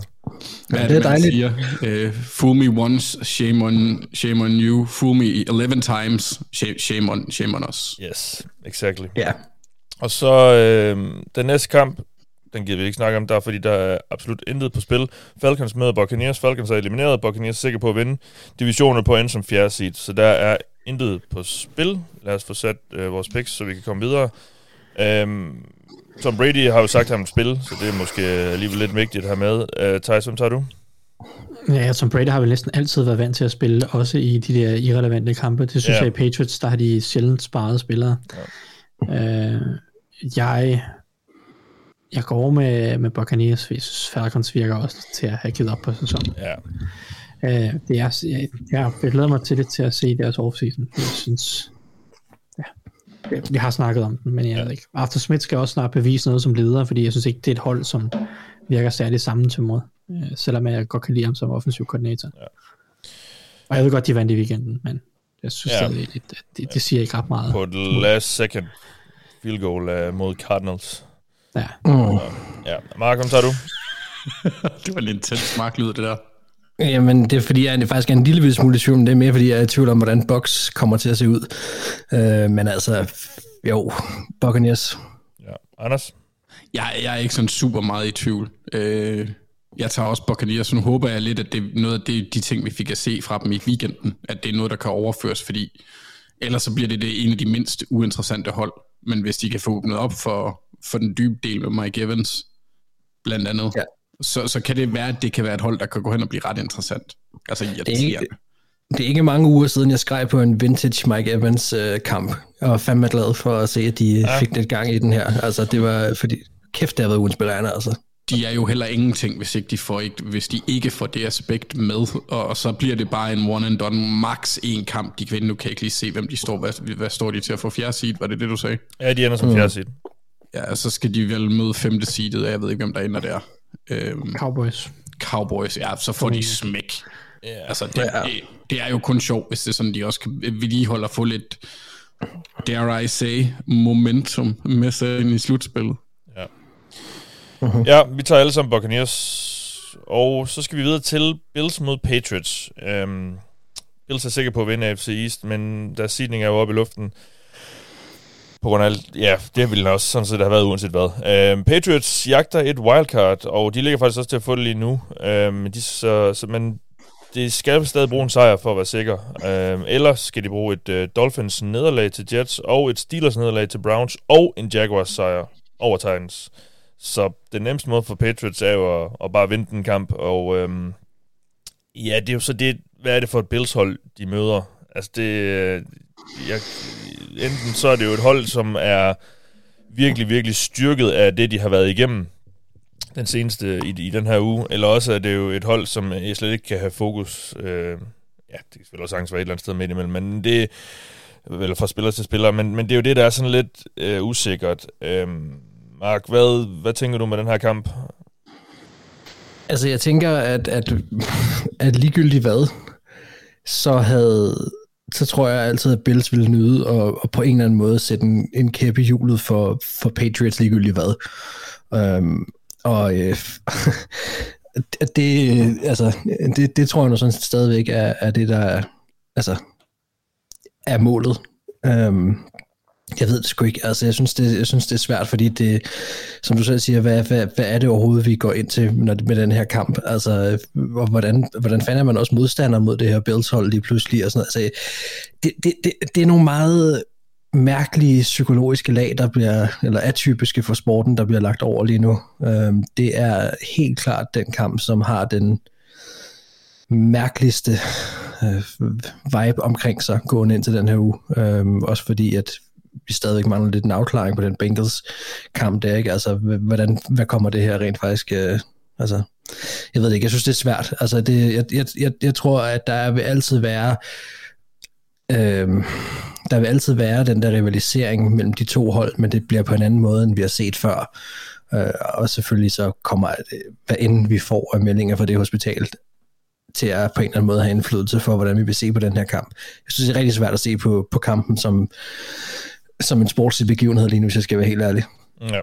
Hvad Ja, er det det, er man dejligt. siger? Uh, fool me once, shame on, shame on you. Fool me 11 times, shame, shame, on, shame on us. Yes, exactly. Ja. Og så øh, den næste kamp, den giver vi ikke snakke om der, fordi der er absolut intet på spil. Falcons møder Buccaneers. Falcons er elimineret. Buccaneers er sikker på at vinde. Divisionen er på at ende som fjerde seed, så der er intet på spil. Lad os få sat øh, vores picks, så vi kan komme videre. Øhm, Tom Brady har jo sagt, at han vil spille, så det er måske alligevel lidt vigtigt at have med. Øh, Thijs, hvem tager du? Ja, Tom Brady har vel næsten altid været vant til at spille, også i de der irrelevante kampe. Det synes Ja. jeg i Patriots, der har de sjældent sparet spillere. Ja. Øh, jeg, jeg går med, med Buccaneers, fordi jeg synes, Falcons virker også til at have givet op på sæsonen. Ja. Øh, det er, jeg, jeg glæder mig til det til at se deres offseason. Jeg synes, vi- vi har snakket om den, men jeg ved ikke. Arthur Smith skal også snart bevise noget som leder, fordi jeg synes ikke, det er et hold, som virker særligt sammentømret, øh, selvom jeg godt kan lide ham som offensiv koordinator. Ja. Og jeg ved godt, de vandt i weekenden, men jeg synes Ja. stadig, det, det, det siger ikke ret meget. På et last second field goal uh, mod Cardinals. Ja. Mm. Ja. Mark, hvem tager du? Det var en intens marklyd, det der. Jamen, det er fordi, jeg faktisk er en lille smule i tvivl, men det er mere fordi, jeg er i tvivl om, hvordan Box kommer til at se ud. Øh, men altså, jo, Buccaneers. Ja. Anders? Jeg, jeg er ikke sådan super meget i tvivl. Øh, jeg tager også Buccaneers, så nu håber jeg lidt, at det er noget af det, de ting, vi fik at se fra dem i weekenden, at det er noget, der kan overføres, fordi ellers så bliver det, det en af de mindst uinteressante hold. Men hvis de kan få åbnet op for, for den dybe del med Mike Evans, blandt andet, Ja. Så, så kan det være, at det kan være et hold, der kan gå hen og blive ret interessant. Altså Det er, irriterende. ikke, det er ikke mange uger siden, jeg skrev på en vintage Mike Evans øh, kamp, og var fandme glad for at se, at de ja. fik lidt gang i den her. Altså, det var fordi, kæft, det har været uinspirerende, altså. de er jo heller ingenting, hvis, ikke de, får ikke, hvis de ikke får det aspekt med, og, og så bliver det bare en one and done, max en kamp, de kan vinde. Nu kan jeg ikke lige se, hvem de står, hvad, hvad står de til at få fjerde seed, var det det, du sagde? Ja, de ender som fjerde seed. Ja, så skal de vel møde femte seedet, og jeg ved ikke, hvem der ender der. Øhm, Cowboys. Cowboys, ja, så får de smæk. Ja. Altså, det, det, det er jo kun sjovt, hvis det er sådan, de også kan vedligeholde og få lidt, dare I say, momentum med sig ind i slutspillet. Ja, vi tager alle sammen Buccaneers. Og så skal vi videre til Bills mod Patriots. Um, Bills er sikker på at vinde AFC East, men deres seedning er jo oppe i luften. På grund af alt, ja, det ville også sådan set have været uanset hvad. Øhm, Patriots jagter et wildcard, og de ligger faktisk også til at få det lige nu. Øhm, de, så, så, men de skal stadig bruge en sejr for at være sikker. Øhm, ellers skal de bruge et øh, Dolphins nederlag til Jets, og et Steelers nederlag til Browns, og en Jaguars sejr over Titans. Så den nemmeste måde for Patriots er jo at, at bare vinde den kamp, og øhm, ja, det er jo så det, hvad er det for et Bills-hold, de møder? Altså det, øh, jeg, enten så er det jo et hold, som er virkelig, virkelig styrket af det, de har været igennem den seneste i, i den her uge, eller også er det jo et hold, som jeg slet ikke kan have fokus, øh, ja, det kan selvfølgelig også sagtens være et eller andet sted midt imellem, men det, eller fra spiller til spiller, men, men det er jo det, der er sådan lidt øh, usikkert. Øh, Mark, hvad, hvad tænker du med den her kamp? Altså, jeg tænker, at, at, at ligegyldigt hvad, så havde så tror jeg altid, at Bills ville nyde og, og på en eller anden måde sætte en, en kæppe i hjulet for, for Patriots ligegyldigt hvad. Øhm, og øh, det, altså, det, det tror jeg nu sådan stadigvæk er, er det, der er, altså, er målet. Øhm, jeg ved det sgu ikke. Altså, jeg synes, det, jeg synes, det er svært, fordi det, som du selv siger, hvad, hvad, hvad er det overhovedet, vi går ind til når, med den her kamp? Altså, og hvordan, hvordan fanden er man også modstander mod det her Bills-hold lige pludselig? Og sådan noget. Altså, det, det, det, det er nogle meget mærkelige psykologiske lag, der bliver, eller atypiske for sporten, der bliver lagt over lige nu. Øhm, det er helt klart den kamp, som har den mærkeligste øh, vibe omkring sig gående ind til den her uge. Øhm, også fordi, at vi stadigvæk mangler lidt en afklaring på den Bengals kamp der, ikke? Altså, hvordan, hvad kommer det her rent faktisk, øh, altså, jeg ved det ikke, jeg synes, det er svært. Altså, det, jeg, jeg, jeg, jeg tror, at der vil altid være, øh, der vil altid være den der rivalisering mellem de to hold, men det bliver på en anden måde, end vi har set før. Øh, og selvfølgelig så kommer, hvad end vi får af meldinger fra det hospital, til at på en eller anden måde have indflydelse for, hvordan vi vil se på den her kamp. Jeg synes, det er rigtig svært at se på, på kampen som, som en sportslig begivenhed lige nu, hvis jeg skal være helt ærlig. Ja.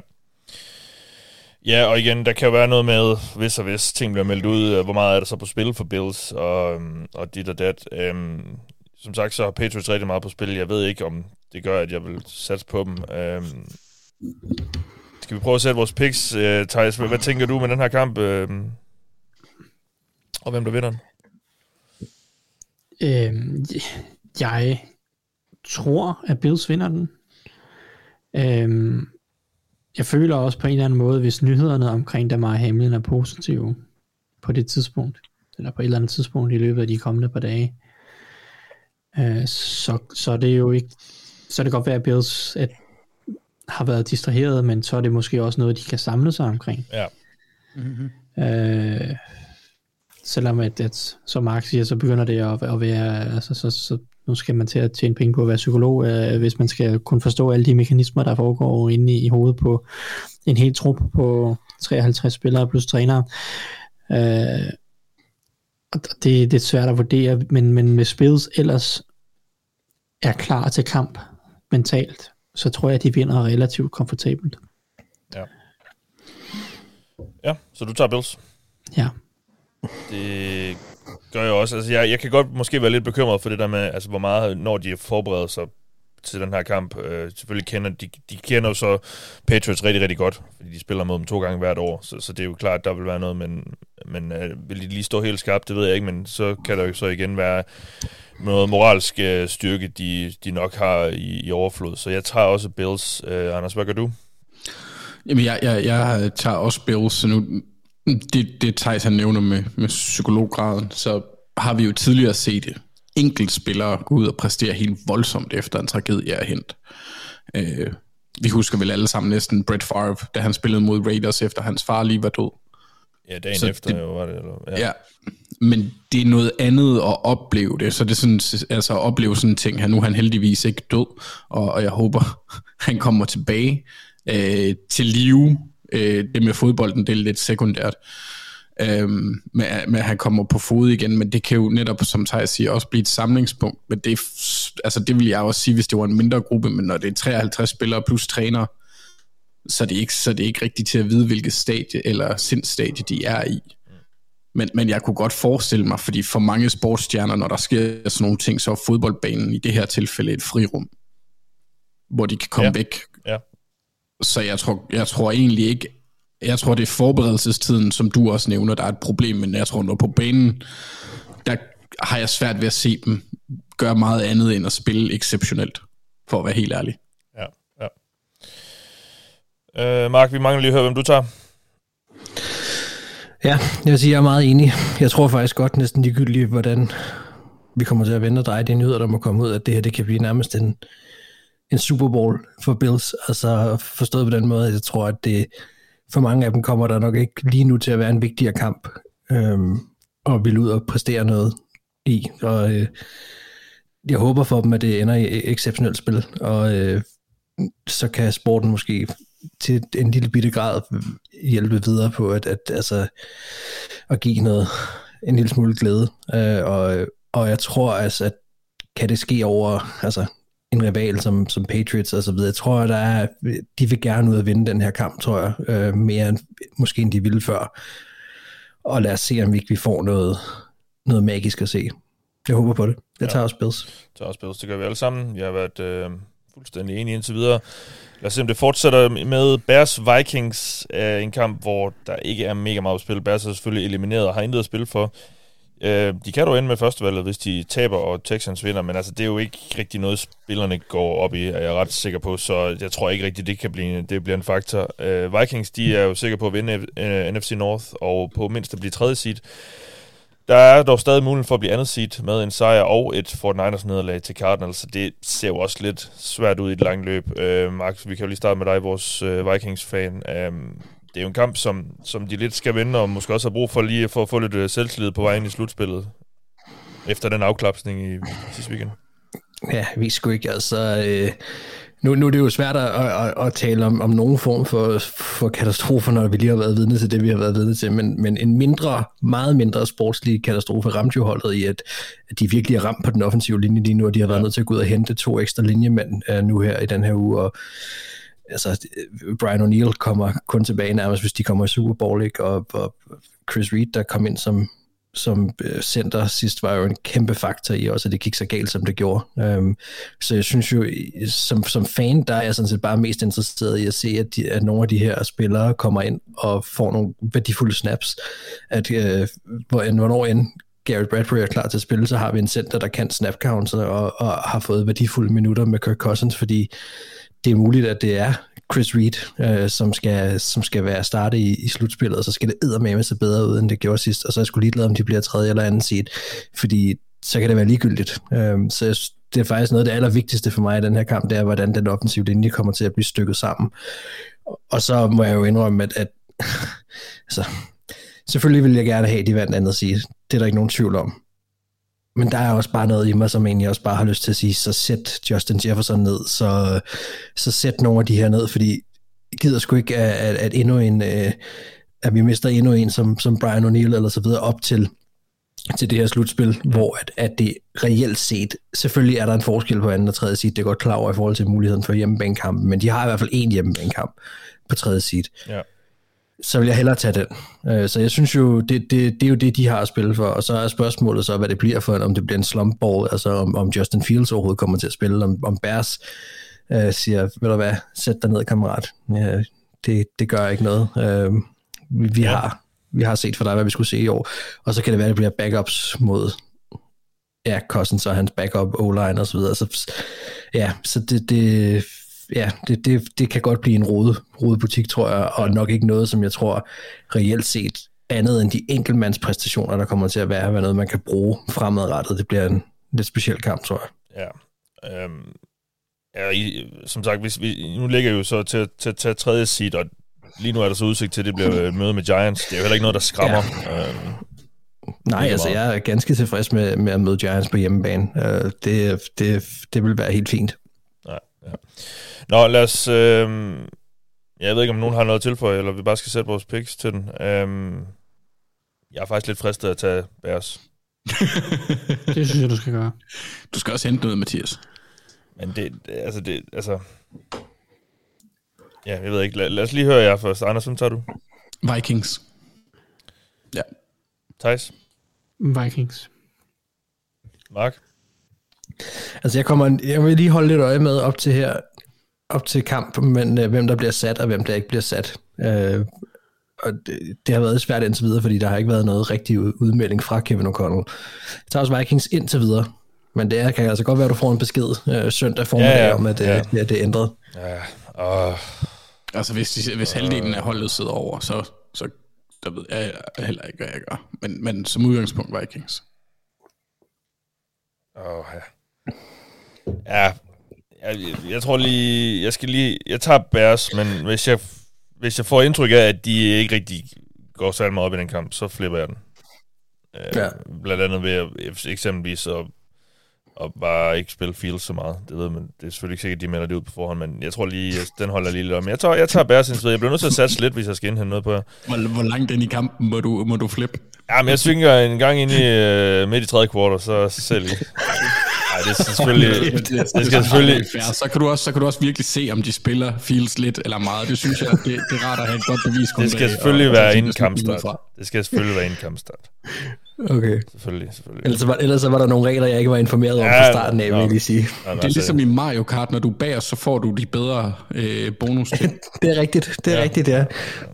Ja, og igen, der kan jo være noget med, hvis og hvis ting bliver meldt ud, øh, hvor meget er der så på spil for Bills, og, øhm, og dit og dat. Øhm, som sagt, så har Patriots rigtig meget på spil. Jeg ved ikke, om det gør, at jeg vil satse på dem. Øhm, skal vi prøve at sætte vores picks, uh, Thijs? Hvad tænker du med den her kamp? Uh, og hvem der vinder den? Øhm, jeg tror, at Bills vinder den. Øhm, jeg føler også på en eller anden måde, hvis nyhederne omkring Damar Hamlin er positive på det tidspunkt, eller på et eller andet tidspunkt i løbet af de kommende par dage, øh, så, så er det jo ikke, så er det godt være, at Bills at har været distraheret, men så er det måske også noget, de kan samle sig omkring. Ja. Mm-hmm. Øh, selvom at, at, som Mark siger, så begynder det at, at være, altså, så, så nu skal man til at tjene penge på at være psykolog, øh, hvis man skal kunne forstå alle de mekanismer, der foregår inde i, i hovedet på en helt trup på 53 spillere plus trænere. Øh, det, det er svært at vurdere, men, men med Spills ellers er klar til kamp mentalt, så tror jeg, at de vinder relativt komfortabelt. Ja. Ja, så du tager Bills? Ja. Det gør jeg også. Altså, jeg, jeg kan godt måske være lidt bekymret for det der med, altså, hvor meget, når de forbereder sig til den her kamp. Øh, selvfølgelig kender de, de kender jo så Patriots rigtig, rigtig godt, fordi de spiller mod dem to gange hvert år, så, så det er jo klart, at der vil være noget, men, men øh, vil de lige stå helt skarpt, det ved jeg ikke, men så kan der jo så igen være noget moralsk øh, styrke, de, de nok har i, i overflod. Så jeg tager også Bills. Øh, Anders, hvad gør du? Jamen, jeg, jeg, jeg tager også Bills, så nu, det, det Thijs han nævner med, med psykologgraden, så har vi jo tidligere set enkelt spillere gå ud og præstere helt voldsomt efter en tragedie er hent. Øh, vi husker vel alle sammen næsten Brett Favre, da han spillede mod Raiders, efter hans far lige var død. Ja, dagen så efter det, jo var det. Eller, ja. ja, men det er noget andet at opleve det, så det er sådan, altså at opleve sådan en ting her, nu er han heldigvis ikke død, og, og jeg håber, han kommer tilbage øh, til live. Øh, det med fodbolden, det er lidt sekundært øhm, med, med at han kommer på fod igen, men det kan jo netop, som Thijs siger, også blive et samlingspunkt, men det, altså det vil jeg også sige, hvis det var en mindre gruppe, men når det er 53 spillere plus træner, så er det ikke, så er det ikke rigtigt til at vide, hvilket stadie eller sindstadie de er i. Men, men jeg kunne godt forestille mig, fordi for mange sportsstjerner, når der sker sådan nogle ting, så er fodboldbanen i det her tilfælde et frirum, hvor de kan komme Ja. væk. Så jeg tror, jeg tror egentlig ikke, jeg tror det er forberedelsestiden, som du også nævner, der er et problem, men jeg tror, når på banen, der har jeg svært ved at se dem gøre meget andet end at spille exceptionelt, for at være helt ærlig. Ja, ja. Øh, Mark, vi mangler lige at høre, hvem du tager. Ja, jeg vil sige, jeg er meget enig. Jeg tror faktisk godt næsten ligegyldigt, hvordan vi kommer til at vente og dreje de nyheder, der må komme ud, at det her det kan blive nærmest en, en Super Bowl for Bills. Altså forstået på den måde, at jeg tror, at det for mange af dem kommer der nok ikke lige nu til at være en vigtigere kamp, øhm, og vil ud og præstere noget i. Og øh, jeg håber for dem, at det ender i exceptionelt spil, og øh, så kan sporten måske til en lille bitte grad hjælpe videre på at, at, altså, at give noget, en lille smule glæde. Øh, og, og jeg tror altså, at kan det ske over altså, en rival som, som Patriots og så videre. Jeg tror, der er, de vil gerne ud og vinde den her kamp, tror jeg, øh, mere end, måske end de ville før. Og lad os se, om vi ikke vi får noget, noget magisk at se. Jeg håber på det. Jeg tager også Bills. tager også Bills. Det gør vi alle sammen. Jeg har været øh, fuldstændig enig indtil videre. Lad os se, om det fortsætter med Bears Vikings. Øh, en kamp, hvor der ikke er mega meget at spille. Bears er selvfølgelig elimineret og har intet at spille for. Øh, de kan jo ende med førstevalget, hvis de taber, og Texans vinder, men altså, det er jo ikke rigtig noget, spillerne går op i, er jeg ret sikker på, så jeg tror ikke rigtig, det kan blive, det bliver en faktor. Øh, Vikings, de er jo sikre på at vinde øh, NFC North, og på mindst at blive tredje seed. Der er dog stadig mulighed for at blive andet seed med en sejr og et 49ers nederlag til Cardinals, så det ser jo også lidt svært ud i et langt løb. Øh, Max, vi kan jo lige starte med dig, vores øh, Vikings-fan. Øh, det er jo en kamp, som, som de lidt skal vinde, og måske også har brug for lige for at få lidt øh, selvtillid på vej ind i slutspillet, efter den afklapsning i sidste weekend. Ja, vi skulle ikke, altså... Øh, nu, nu er det jo svært at, at, at tale om, om nogen form for, for katastrofer, når vi lige har været vidne til det, vi har været vidne til, men, men en mindre, meget mindre sportslig katastrofe ramte jo holdet i, at, at de virkelig er ramt på den offensive linje lige nu, og de har været ja. nødt til at gå ud og hente to ekstra linjemænd uh, nu her i den her uge, og altså, øh, Brian O'Neill kommer kun tilbage nærmest, hvis de kommer i Super Bowl, ikke? Og, og Chris Reed, der kom ind som, som øh, center sidst, var jo en kæmpe faktor i også, at det gik så galt, som det gjorde. Um, så jeg synes jo, som, som fan, der er jeg sådan set bare mest interesseret i at se, at, de, at nogle af de her spillere kommer ind og får nogle værdifulde snaps. At øh, hvornår end Gary Bradbury er klar til at spille, så har vi en center, der kan snap counts og, og har fået værdifulde minutter med Kirk Cousins, fordi det er muligt, at det er Chris Reed, øh, som, skal, som skal være starte i, i slutspillet, og så skal det med sig bedre ud, end det gjorde sidst, og så er jeg sgu ligeglad, om de bliver tredje eller anden seed, fordi så kan det være ligegyldigt. Øh, så det er faktisk noget af det allervigtigste for mig i den her kamp, det er, hvordan den offensive linje kommer til at blive stykket sammen. Og så må jeg jo indrømme, at, at altså, selvfølgelig vil jeg gerne have, at de vandt andet sige. Det er der ikke nogen tvivl om. Men der er også bare noget i mig, som egentlig også bare har lyst til at sige, så sæt Justin Jefferson ned, så, så sæt nogle af de her ned, fordi jeg gider sgu ikke, at, at, endnu en, øh, at vi mister endnu en som, som Brian O'Neill eller så videre op til, til det her slutspil, hvor at, at det reelt set, selvfølgelig er der en forskel på anden og tredje seed, det er godt klar over i forhold til muligheden for hjemmebanekampen, men de har i hvert fald en hjemmebanekamp på tredje seed. Ja så vil jeg hellere tage den. Øh, så jeg synes jo, det, det, det er jo det, de har at spille for, og så er spørgsmålet så, hvad det bliver for, om det bliver en slump ball, altså om, om Justin Fields overhovedet kommer til at spille, om, om Bears øh, siger, ved du hvad, sæt dig ned, kammerat. Ja, det, det gør ikke noget. Øh, vi, vi, ja. har, vi har set for dig, hvad vi skulle se i år, og så kan det være, at det bliver backups mod ja, Cousins og hans backup O-line og så videre. Så, ja, så det, det ja, det, det, det kan godt blive en rode, rode butik, tror jeg, og nok ikke noget, som jeg tror reelt set andet end de enkeltmandspræstationer, der kommer til at være, hvad noget, man kan bruge fremadrettet. Det bliver en lidt speciel kamp, tror jeg. Ja. Øhm, ja i, som sagt, hvis vi, nu ligger jo så til, til tage tredje seed, og lige nu er der så udsigt til, at det bliver et møde med Giants. Det er jo heller ikke noget, der skræmmer. Ja. Øhm, Nej, altså jeg er ganske tilfreds med, med at møde Giants på hjemmebane. Uh, det, det, det vil være helt fint. Nå, lad os... Øh, jeg ved ikke, om nogen har noget at tilføje, eller vi bare skal sætte vores picks til den. Øh, jeg er faktisk lidt fristet at tage Bears. det synes jeg, du skal gøre. Du skal også hente noget, Mathias. Men det, det altså, det, altså... Ja, jeg ved ikke. Lad, lad os lige høre jer først. Anders, hvem tager du? Vikings. Ja. Thijs? Vikings. Mark? Altså, jeg, kommer, jeg vil lige holde lidt øje med op til her, op til kamp, men øh, hvem der bliver sat, og hvem der ikke bliver sat. Øh, og det, det har været svært indtil videre, fordi der har ikke været noget rigtig udmelding fra Kevin O'Connell. Jeg tager også Vikings indtil videre, men det er, kan altså godt være, at du får en besked øh, søndag formiddag ja, ja. om, at, øh, ja. det, ja, det er ændret. Ja, uh, altså hvis, de, hvis halvdelen af holdet sidder over, så, så der ved jeg heller ikke, hvad jeg gør. Men, men som udgangspunkt Vikings. Åh, oh, ja. Ja, jeg, jeg tror lige, jeg skal lige, jeg tager Bears, men hvis jeg, hvis jeg får indtryk af, at de ikke rigtig går særlig meget op i den kamp, så flipper jeg den. Øh, ja. Blandt andet ved at, eksempelvis at, at bare ikke spille Fields så meget. Det ved man. Det er selvfølgelig ikke sikkert, at de melder det ud på forhånd, men jeg tror lige, den holder lige lidt om. Jeg tager, jeg tager Bears indtil Jeg bliver nødt til at satse lidt, hvis jeg skal indhente noget på jer. Hvor, hvor langt ind i kampen må du, må du flippe? Ja, men jeg svinger en gang ind i uh, midt i tredje kvartal, så selv Nej, det er selvfølgelig... det, det, det skal selvfølgelig... Så kan, du også, så kan du også virkelig se, om de spiller Fields lidt eller meget. Det synes jeg, det, det er rart at have et godt bevis. Det skal selvfølgelig være inden kampstart. Det skal selvfølgelig være inden kampstart. Okay. Selvfølgelig, selvfølgelig. Ellers var, ellers var der nogle regler, jeg ikke var informeret om ja, fra starten af, vil jeg lige sige. Det er ligesom i Mario Kart, når du bager, så får du de bedre øh, bonus. det er rigtigt, det er ja. rigtigt, ja.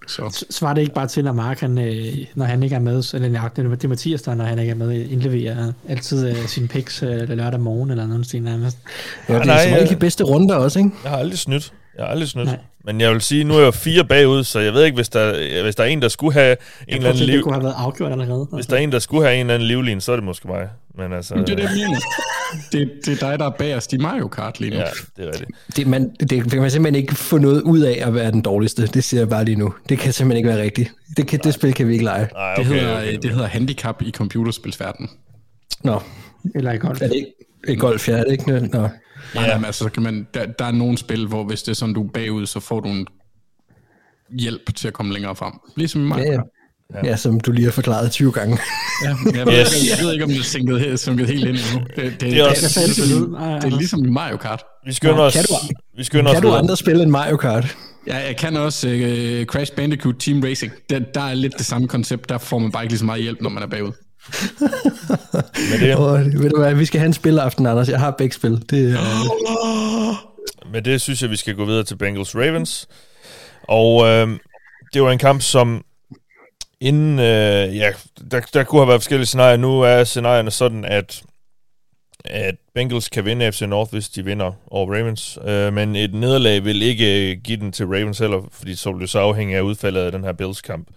Så. Svarer det ikke bare til, at Mark, han, øh, når han ikke er med, eller nej, det er Mathias, der, når han ikke er med, indleverer altid uh, sine picks uh, lørdag morgen, eller noget stil nærmest. Ja, det er nej, som ikke de bedste runder også, ikke? Jeg har aldrig snydt. Jeg har aldrig snydt. Nej. Men jeg vil sige, nu er jeg fire bagud, så jeg ved ikke, hvis der, hvis der er en, der skulle have en eller anden liv... Det kunne have været afgjort allerede. Hvis der er en, der skulle have en eller anden livlin, så er det måske mig. Men altså... Det er det, jeg mener. Det, det er dig, der er bagerst i Mario Kart lige nu. Ja, det er rigtigt. Det, man, det, kan man simpelthen ikke få noget ud af at være den dårligste. Det siger jeg bare lige nu. Det kan simpelthen ikke være rigtigt. Det, kan, det spil kan vi ikke lege. Nej, okay, det, hedder, okay. det hedder handicap i computerspilsverdenen. Nå. Eller i golf. Er det ikke, i golf, ja, er det ikke? Nå. Ja, ja. altså, så kan man, der, der er nogle spil, hvor hvis det er sådan, du er bagud, så får du en hjælp til at komme længere frem. Ligesom i Mario ja, ja. Ja. ja, som du lige har forklaret 20 gange. ja, jeg, ved, yes. jeg ved ikke, om det er sunket, sunket helt ind endnu. Det, det, det, er, også, det, er, det, er, det er ligesom i Mario Kart. Vi skynder, os, vi skynder os Kan du videre. andre spille end Mario Kart? Ja, jeg kan også uh, Crash Bandicoot Team Racing. Der, der er lidt det samme koncept. Der får man bare ikke lige så meget hjælp, når man er bagud. Med det, Åh, ved du hvad, vi skal have en spilaften, Anders. Jeg har begge spil. Det, er, med det synes jeg, vi skal gå videre til Bengals Ravens. Og øh, det var en kamp, som inden, øh, ja, der, der kunne have været forskellige scenarier. Nu er scenarierne sådan, at at Bengals kan vinde FC North, hvis de vinder over Ravens. Øh, men et nederlag vil ikke give den til Ravens heller, fordi så vil det så afhænge af udfaldet af den her Bills-kamp,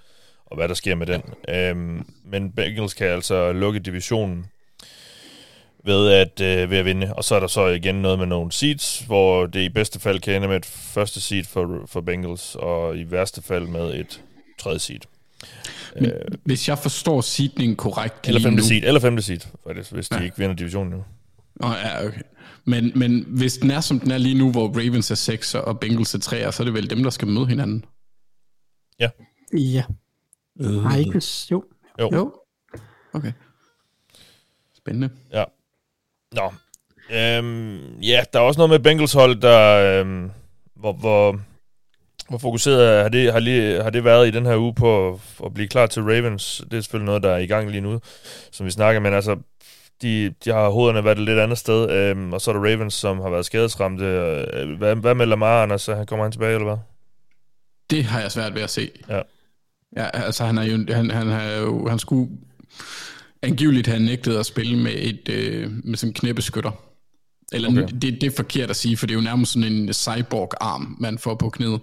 og hvad der sker med den. Øh, men Bengals kan altså lukke divisionen ved at, øh, ved at vinde. Og så er der så igen noget med nogle seeds, hvor det i bedste fald kan ende med et første seed for, for Bengals, og i værste fald med et tredje seed. Men, hvis jeg forstår seedningen korrekt Eller femte nu, seed, eller femte seed, faktisk, hvis de ikke vinder divisionen nu. Oh, ja, okay. Men, men hvis den er, som den er lige nu, hvor Ravens er 6 og Bengals er 3, så er det vel dem, der skal møde hinanden? Ja. Øh. Nej, ikke hvis... Jo. Jo. Jo. Okay. Spændende. Ja. Nå. Øhm, ja, der er også noget med Bengals hold, der... Øhm, hvor, hvor, hvor fokuseret har det, har, lige, har det været i den her uge på at, at blive klar til Ravens? Det er selvfølgelig noget, der er i gang lige nu, som vi snakker, men altså, de, de har hovederne været et lidt andet sted, øhm, og så er der Ravens, som har været skadesramte. Øh, Hvad, hvad med Lamar, Anders? Han kommer han tilbage, eller hvad? Det har jeg svært ved at se. Ja. Ja, altså han er jo, han, han, har jo, han skulle angiveligt have nægtet at spille med et øh, med sådan en knæbeskytter. Eller Okay. det, det er forkert at sige, for det er jo nærmest sådan en cyborg-arm, man får på knæet.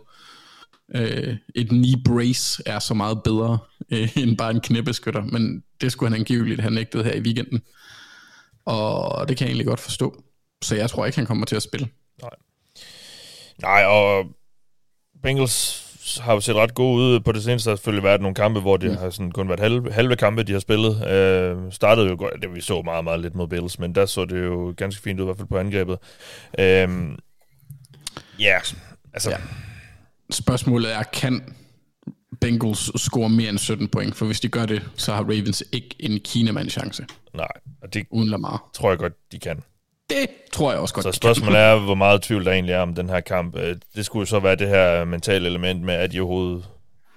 Øh, et knee brace er så meget bedre øh, end bare en knæbeskytter, men det skulle han angiveligt have nægtet her i weekenden. Og det kan jeg egentlig godt forstå. Så jeg tror ikke, han kommer til at spille. Nej, og Bengals har jo set ret gode ud på det seneste. Der har selvfølgelig været nogle kampe, hvor det har sådan kun været halve, halve kampe, de har spillet. Øh, startede jo godt, det vi så meget, meget lidt mod Bills, men der så det jo ganske fint ud, i hvert fald på angrebet. Øh, ja, altså, Ja. Spørgsmålet er, kan Bengals score mere end 17 point? For hvis de gør det, så har Ravens ikke en kinamand chance nej, og det uden Lamar. tror jeg godt, de kan. Det tror jeg også godt. Så spørgsmålet er, hvor meget tvivl der egentlig er om den her kamp. Øh, Det skulle jo så være det her mentale element med, at de overhovedet...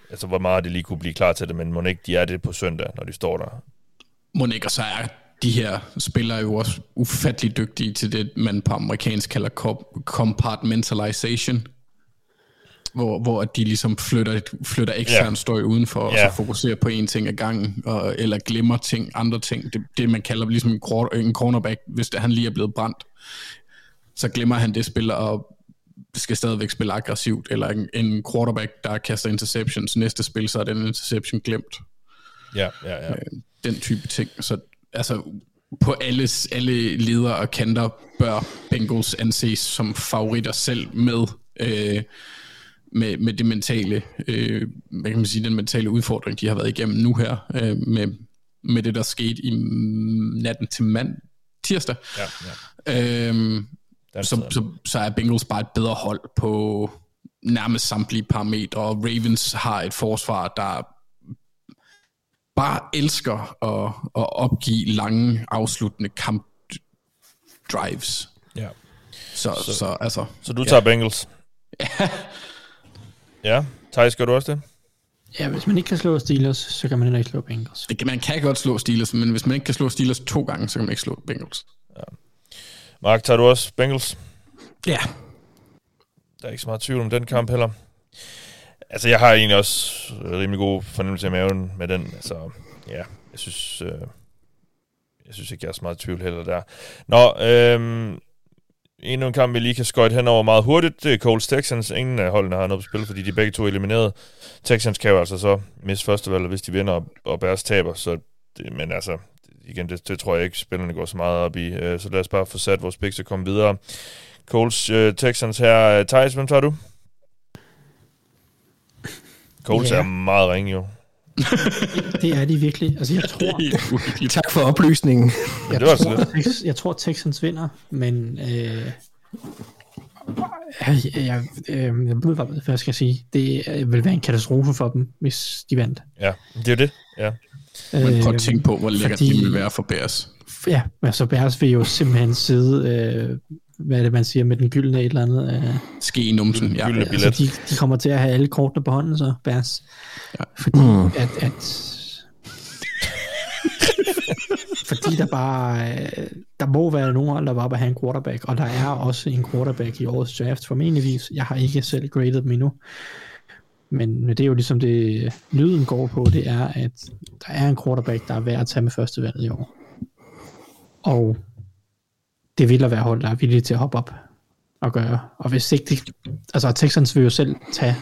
Altså, hvor meget de lige kunne blive klar til det, men må ikke de er det på søndag, når de står der. Må ikke, og så er de her spillere jo også ufattelig dygtige til det, man på amerikansk kalder co- compartmentalization. Hvor, hvor de ligesom flytter, flytter ekstern Ja. støj udenfor, og Ja. så fokuserer på en ting ad gangen, og, eller glemmer ting, andre ting. Det, det man kalder ligesom en, quar- en cornerback, hvis det, han lige er blevet brændt. Så glemmer han det spil, og skal stadigvæk spille aggressivt, eller en, en quarterback, der kaster interceptions. Næste spil, så er den interception glemt Ja, ja, ja. den type ting. Så altså, på alles, alle ledere og kanter bør Bengals anses som favoritter selv med, øh, med, med det mentale, øh, hvad kan man sige, den mentale udfordring, de har været igennem nu her, øh, med, med det, der skete i natten til mand, tirsdag. ja, ja. Øhm, så, så, så er Bengals bare et bedre hold på nærmest samtlige parametre, og Ravens har et forsvar, der bare elsker at, at opgive lange, afsluttende kamp drives. ja. Så, så, så altså, Så du tager Bengals? ja. Thijs, gør du også det? Ja, hvis man ikke kan slå Steelers, så kan man heller ikke slå Bengals. det kan, man kan godt slå Steelers, men hvis man ikke kan slå Steelers to gange, så kan man ikke slå Bengals. Mark, tager du også Bengals? Ja. Der er ikke så meget tvivl om den kamp heller. Altså, jeg har egentlig også rimelig god fornemmelse af maven med den. Altså, ja, jeg synes, øh, jeg synes ikke, jeg er så meget i tvivl heller der. Nå, øh, endnu en kamp, vi lige kan skøjte henover meget hurtigt. Det er Colts Texans. Ingen af holdene har noget på spil, fordi de er begge to elimineret. Texans kan jo altså så miste førstevalget, hvis de vinder, og, Bears taber. Så det, men altså, igen, det, det tror jeg ikke, spillerne går så meget op i. Øh, så lad os bare få sat vores picks og komme videre. Colts øh, Texans her. Thijs, hvem tager du? Colts Ja. er meget ringe jo. Det er de virkelig. Altså, jeg tror, tak for oplysningen. jeg, det var tror, lidt. Tex, jeg tror, Texans vinder, men øh, jeg, jeg, øh, jeg ved, hvad hvad jeg skal sige. Det øh, vil være en katastrofe for dem, hvis de vandt. Ja, det er det. Ja. Men prøv at tænke på, hvor lækkert fordi- det ville være for Bears. Ja, altså Bears vil jo simpelthen sidde øh, hvad er det, man siger med den gyldne et eller andet? Øh, Ske i numsen, ja. Gyldne altså, billet. de, de kommer til at have alle kortene på hånden, så Bærs. Ja. Fordi at, at fordi der bare, øh, der må være nogen der bare vil have en quarterback, og der er også en quarterback i årets draft, formentligvis. Jeg har ikke selv graded dem endnu. Men det er jo ligesom det, lyden går på, det er, at der er en quarterback, der er værd at tage med første valget i år. Og det vil der være hold, der er villige til at hoppe op og gøre. Og hvis ikke de, altså Texans vil jo selv tage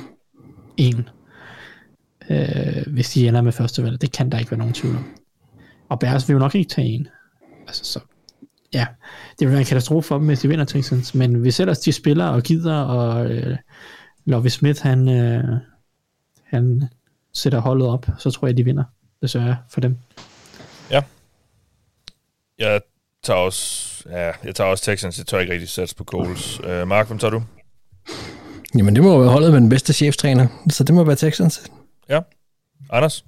en, øh, hvis de ender med første valg. Det kan der ikke være nogen tvivl om. Og Bears vil jo nok ikke tage en. Altså så, ja, det vil være en katastrofe for dem, hvis de vinder Texans. Men hvis ellers de spiller og gider, og øh, Lovie Smith, han, øh, han sætter holdet op, så tror jeg, de vinder. Desværre for dem. Ja. Jeg tager også, ja, jeg tager også Texans. Jeg tør ikke rigtig satse på Coles. Uh, Mark, hvem tager du? Jamen, det må være holdet med den bedste cheftræner, så det må være Texans. Ja. Anders?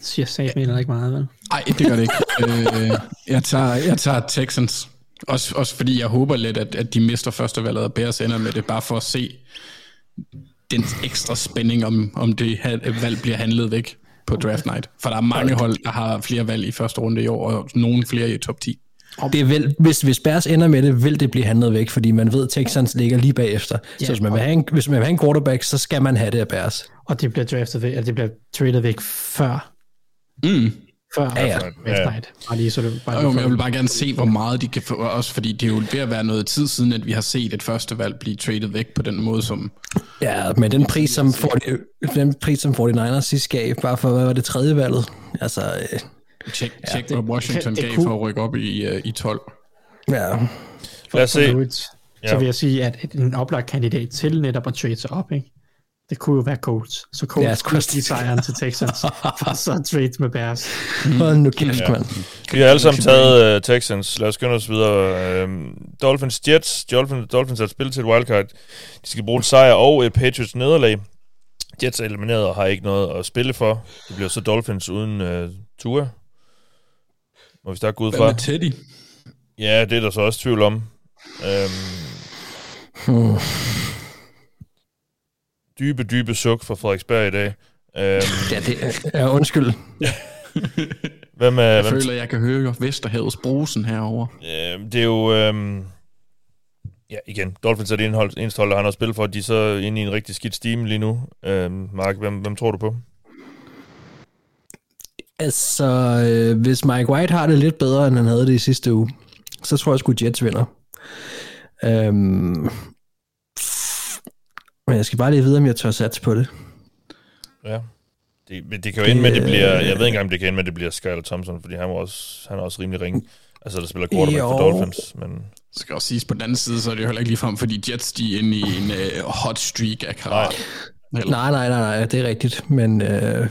Siger Sat mener ikke meget, vel? Nej, det gør det ikke. øh, jeg, tager, jeg tager Texans. Også, også fordi jeg håber lidt, at, at de mister første valget, og Bears ender med det, bare for at se den ekstra spænding, om, om det valg bliver handlet væk på draft night. For der er mange hold, der har flere valg i første runde i år, og nogle flere i top 10. Det er vel, hvis, hvis Bears ender med det, vil det blive handlet væk, fordi man ved, at Texans ligger lige bagefter. Ja, så hvis man, vil have en, hvis man vil have en quarterback, så skal man have det af Bears. Og det bliver draftet væk, eller det bliver traded væk før, Mm. før Ja, ja. night. Bare lige så det bare Jo, men jeg vil bare gerne se, hvor meget de kan få, også fordi det er jo ved at være noget tid siden, at vi har set et første valg blive traded væk på den måde, som... Ja, med den pris, som, 40, den pris, som 49ers sidst gav, bare for, hvad var det tredje valget? Altså, Tjek, tjek hvad Washington det gav kunne- for at rykke op i, uh, i 12. ja. for, Lad os se. for øvrigt, Ja. Så vil jeg sige, at et- en oplagt kandidat til netop at trade sig op, ikke? det kunne jo være Colts. Så Colts Ja, ja, skulle give sejren til Texans, for så trade med Bears. Hold nu kæft, Ja. mand. Vi har alle sammen taget uh, Texans. Lad os skynde os videre. Uh, Dolphins Jets. Dolphins, Dolphins har spillet til et wildcard. De skal bruge en sejr og et Patriots nederlag. Jets er elimineret og har ikke noget at spille for. Det bliver så Dolphins uden uh, Tua. Må vi starte gå ud Hvad fra? med Teddy? Ja, det er der så også tvivl om. Hmm. dybe, dybe suk fra Frederiksberg i dag. Um, Ja, det, ja, undskyld. hvem er, Jeg hvem, føler, jeg kan høre Vesterhavets brusen herovre. Øh, det er jo... Øh, ja, igen, Dolphins er det eneste hold, der har noget at spille for. De er så inde i en rigtig skidt stime lige nu. Øh, Mark, hvem, hvem tror du på? Altså, øh, hvis Mike White har det lidt bedre, end han havde det i sidste uge, så tror jeg sgu Jets vinder. Øhm, men jeg skal bare lige vide, om jeg tør satse på det. Ja. Det, men det kan jo ende med, at det bliver... Jeg ved ikke engang, om det kan ende med, at det bliver Skyler Thompson, fordi han er også, han er også rimelig ringe. Altså, der spiller quarterback for Jo. Dolphins, men... Det skal også siges på den anden side, så er det jo heller ikke ligefrem, fordi Jets de er inde i en uh, hot streak af karat. Eller, Nej, nej, nej, nej, det er rigtigt, men øh,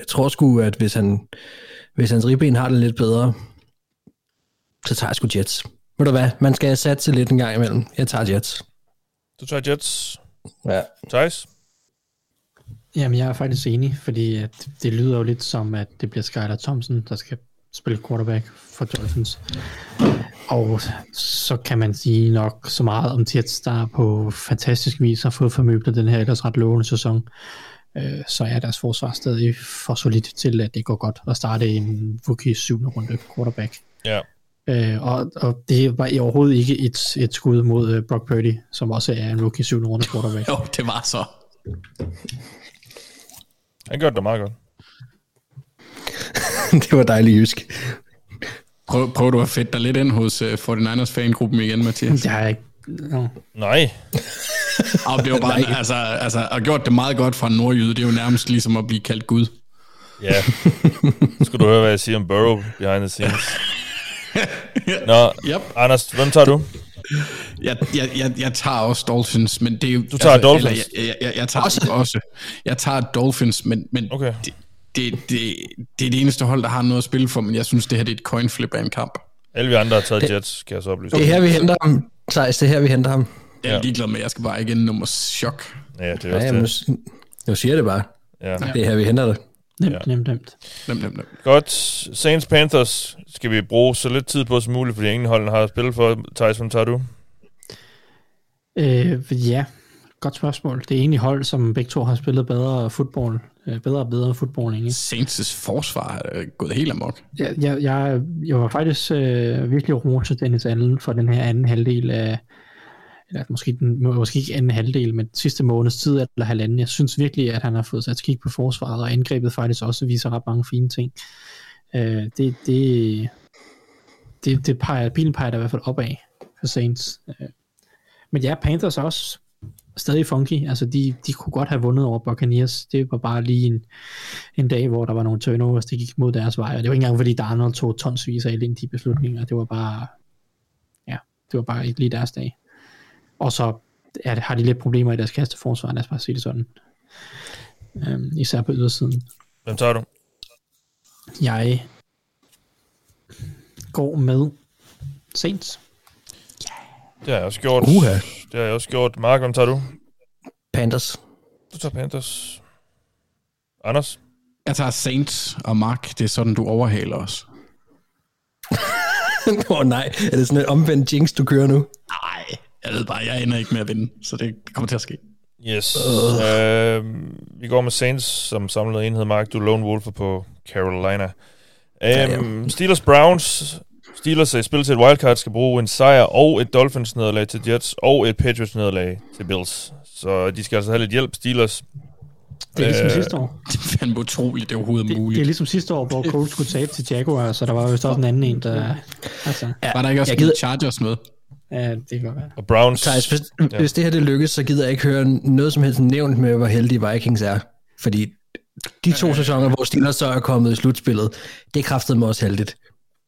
jeg tror sgu, at hvis, han, hvis hans ribben har det lidt bedre, så tager jeg sgu Jets. Ved du hvad, man skal satse lidt en gang imellem. Jeg tager Jets. Du tager Jets. Ja. Thijs? Jamen, jeg er faktisk enig, fordi at det lyder jo lidt som, at det bliver Skyler Thompson, der skal spille quarterback for Dolphins. Og så kan man sige nok så meget om Jets, der på fantastisk vis har fået formøblet den her ellers ret lovende sæson. Øh, så er deres forsvar stadig for solidt til, at det går godt at starte en rookie 7. runde quarterback. Ja. Øh, og, og det var overhovedet ikke et, et skud mod uh, Brock Purdy, som også er en rookie 7. runde quarterback. Jo, det var så. Han gør det meget godt. det var dejligt jysk. Prøv, prøv du at fedte dig lidt ind hos uh, 49ers fangruppen igen, Mathias. Jeg er ikke... No. Nej. Og det var bare, altså, altså, og gjort det meget godt fra en nordjyde, det er jo nærmest ligesom at blive kaldt Gud. Ja. Nu skal du høre, hvad jeg siger om Burrow behind the scenes. Nå, Yep. Anders, hvem tager du? Jeg, jeg, jeg, jeg tager også Dolphins, men det er jo... Du tager Dolphins? Eller, jeg, jeg, jeg, jeg tager også. også. Jeg tager Dolphins, men, men Okay. det, det, det, det er det eneste hold, der har noget at spille for, men jeg synes, det her det er et coin flip af en kamp. Alle vi andre har taget Jets, kan jeg så oplyse. Det er her, vi henter ham. Thijs, det er her, vi henter ham. Jeg er Ja. ja. ligeglad med, jeg skal bare ikke ende nummer chok. Ja, det er Ja, også jamen, det. nu, nu siger jeg det bare. Ja. Det er her, vi henter det. Nemt, Ja. ja. nemt, nemt. Nem, nem, nem. Godt. Saints Panthers skal vi bruge så lidt tid på som muligt, fordi ingen holdene har spillet for. Thijs, hvem tager du? Øh, ja, godt spørgsmål. Det er egentlig hold, som begge to har spillet bedre fodbold, øh, bedre og bedre fodbold, ikke? Saints' forsvar er gået helt amok. Jeg, jeg, jeg, jeg var faktisk øh, virkelig roset Dennis Allen for den her anden halvdel af, eller måske, den, måske ikke anden halvdel, men sidste måneds tid eller halvanden. Jeg synes virkelig, at han har fået sat skik på forsvaret, og angrebet faktisk også viser ret mange fine ting. Øh, det, det, det, det peger, bilen peger der i hvert fald opad for Saints. Øh, men ja, Panthers er også stadig funky. Altså, de, de kunne godt have vundet over Buccaneers. Det var bare lige en, en dag, hvor der var nogle turnovers, der gik mod deres vej. Og det var ikke engang, fordi Darnold tog tonsvis af elendige beslutninger. Det var bare, ja, det var bare ikke lige deres dag. Og så er har de lidt problemer i deres kasteforsvar, lad os bare sige det sådan. Øhm, især på ydersiden. Hvem tager du? Jeg går med Saints. Det har jeg også gjort. Uha. Det har jeg også gjort. Mark, hvem tager du? Panthers. Du tager Panthers. Anders? Jeg tager Saints og Mark. Det er sådan, du overhaler os. Åh oh, nej, er det sådan en omvendt jinx, du kører nu? Nej, jeg ved bare, jeg ender ikke med at vinde, så det kommer til at ske. Yes. Uh. Øh, vi går med Saints som samlet enhed. Mark, du er Lone Wolf på Carolina. Um, Ja, ja. Steelers Browns. Steelers er i spil til et wildcard, skal bruge en sejr og et Dolphins nederlag til Jets og et Patriots nederlag til Bills. Så de skal altså have lidt hjælp, Steelers. Det er ligesom Øh, sidste år. Det er fandme utroligt, det er overhovedet Det, muligt. det er ligesom sidste år, hvor Colts skulle tabe til Jaguar, så der var vist også en anden en, der... Altså, Ja, Var der ikke også jeg gider, Chargers med? Ja, det kan godt være. Og Browns... Thijs, hvis, ja. hvis det her det lykkes, så gider jeg ikke høre noget som helst nævnt med, hvor heldige Vikings er. Fordi de to sæsoner, hvor Steelers så er kommet i slutspillet, det kræftede mig også heldigt.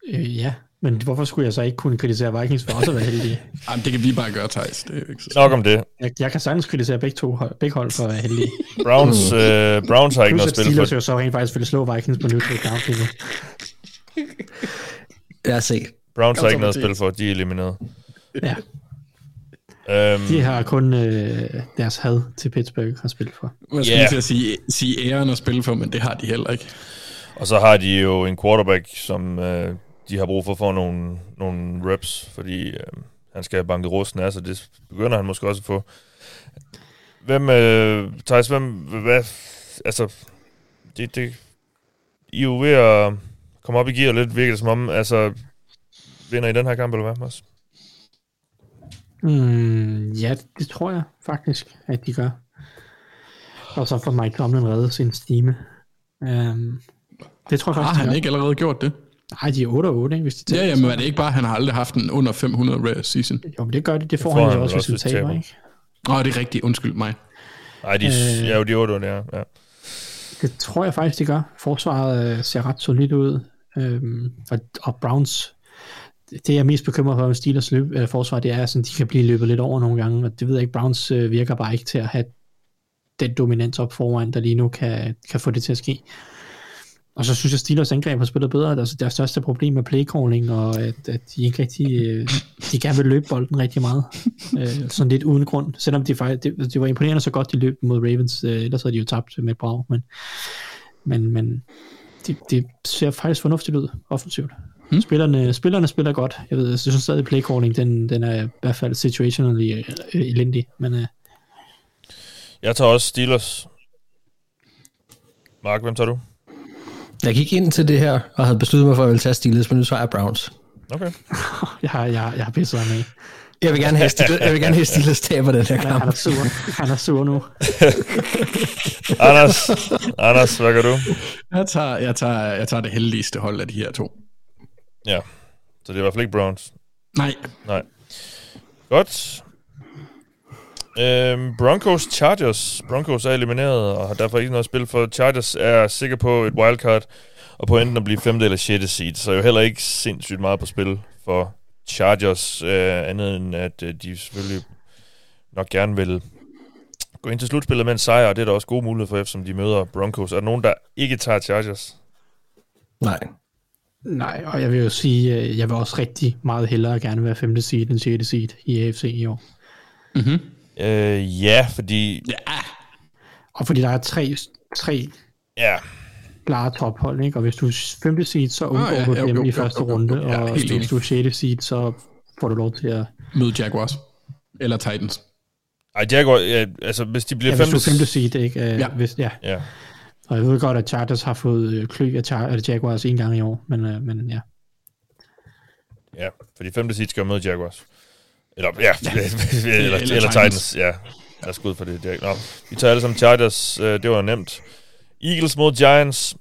Øh, ja, men hvorfor skulle jeg så ikke kunne kritisere Vikings for også at være heldige? Jamen, det kan vi bare gøre, Thijs. Det er ikke så Nok om det. Jeg, jeg kan sagtens kritisere begge, to, hold- begge hold for at være heldige. Browns, øh, Browns har ikke noget at spille Steelers for. jo så rent faktisk ville slå Vikings på neutral ground lige nu. Jeg har set. Browns har ikke noget så, for. De er elimineret. Ja, Um, de har kun øh, deres had til Pittsburgh har spillet for. Skulle Ja. yeah. til at sige, sige æren at spille for, men det har de heller ikke. Og så har de jo en quarterback, som øh, de har brug for for nogle, nogle reps, fordi øh, han skal have banket rusten af, så det begynder han måske også at få. Hvem, øh, Thijs, hvem, hvad, altså, det, det, I er jo ved at komme op i gear lidt, virker det som om, altså, vinder I den her kamp, eller hvad, Mads? Mm, ja, det tror jeg faktisk, at de gør. Og så får Mike Tomlin reddet sin stime. Um, det tror jeg Har faktisk, de han gør. ikke allerede gjort det? Nej, de er 8-8, ikke, hvis de Ja, taber. jamen er det ikke bare, at han har aldrig haft en under 500 rare season? Jo, men det gør de. Det får, får han han jo også, hvis de taber, taber. ikke? Åh, oh, det er rigtigt. Undskyld mig. Nej, de, øh, ja, jo, de er 8, ja, ja. Det tror jeg faktisk, de gør. Forsvaret øh, ser ret solidt ud. Øhm, og, og Browns, det jeg er mest bekymret for med Steelers løb, øh, forsvar, det er, at de kan blive løbet lidt over nogle gange, og det ved jeg ikke, Browns øh, virker bare ikke til at have den dominans op foran, der lige nu kan, kan få det til at ske. Og så synes jeg, Steelers angreb har spillet bedre. Altså, deres største problem er playcalling, og øh, at, at de ikke rigtig, øh, de gerne vil løbe bolden rigtig meget. øh, sådan lidt uden grund. Selvom de faktisk, det, det var imponerende så godt, de løb mod Ravens, øh, ellers havde de jo tabt med et brag, men, men, men det, det ser faktisk fornuftigt ud offensivt. Hmm. Spillerne, spillerne spiller godt. Jeg ved, jeg synes stadig, playcalling, den, den er i hvert fald situationally øh, elendig, men øh, Jeg tager også Steelers. Mark, hvem tager du? Jeg gik ind til det her, og havde besluttet mig for, at jeg ville tage Steelers, men nu svarer jeg Browns. Okay. jeg har, jeg, har- jeg har pisset ham af. Jeg vil gerne have Steelers, jeg vil gerne have Steelers taber den her Han, han er kamp. sur. Han er sur nu. Anders, Anders, hvad gør du? Jeg tager, jeg, tager, jeg tager det heldigste hold af de her to. Ja, så det er i hvert fald ikke Browns. Nej, Nej. Godt. Øhm, Broncos Chargers. Broncos er elimineret og har derfor ikke noget at spille for. Chargers er sikker på et wildcard og på enten at blive 5. eller 6. seed, så er jo heller ikke sindssygt meget på spil for Chargers, øh, andet end at øh, de selvfølgelig nok gerne vil gå ind til slutspillet med en sejr, og det er der også gode muligheder for, eftersom de møder Broncos. Er der nogen, der ikke tager Chargers? Nej. Nej, og jeg vil jo sige, øh, jeg vil også rigtig meget hellere gerne være 5. seed end 6. seed i AFC i år. Øh, ja, fordi... ja, Og fordi der er tre, tre Ja, klare tophold, ikke? Og hvis du er femte seed, så undgår Ah, ja, du dem jo, i første jo, jo, runde, jo. Ja, og hvis du er sjette seed, så får du lov til at... Møde Jaguars. Eller Titans. Ej, Jaguar, ja, altså hvis de bliver Ja, hvis du femte... er femte seed, ikke? Øh, Ja. Hvis, ja. Ja, Og jeg ved godt, at Chargers har fået øh, klø af, Char- af Jaguars en gang i år, men, øh, men ja. ja, for de femte seed skal jo møde Jaguars. Eller, ja, ja. eller, eller, Eller Titans. Titans. Ja, lad os gå ud for det. er- Nå, vi tager alle sammen Chargers, øh, det var nemt. Eagles mod Giants.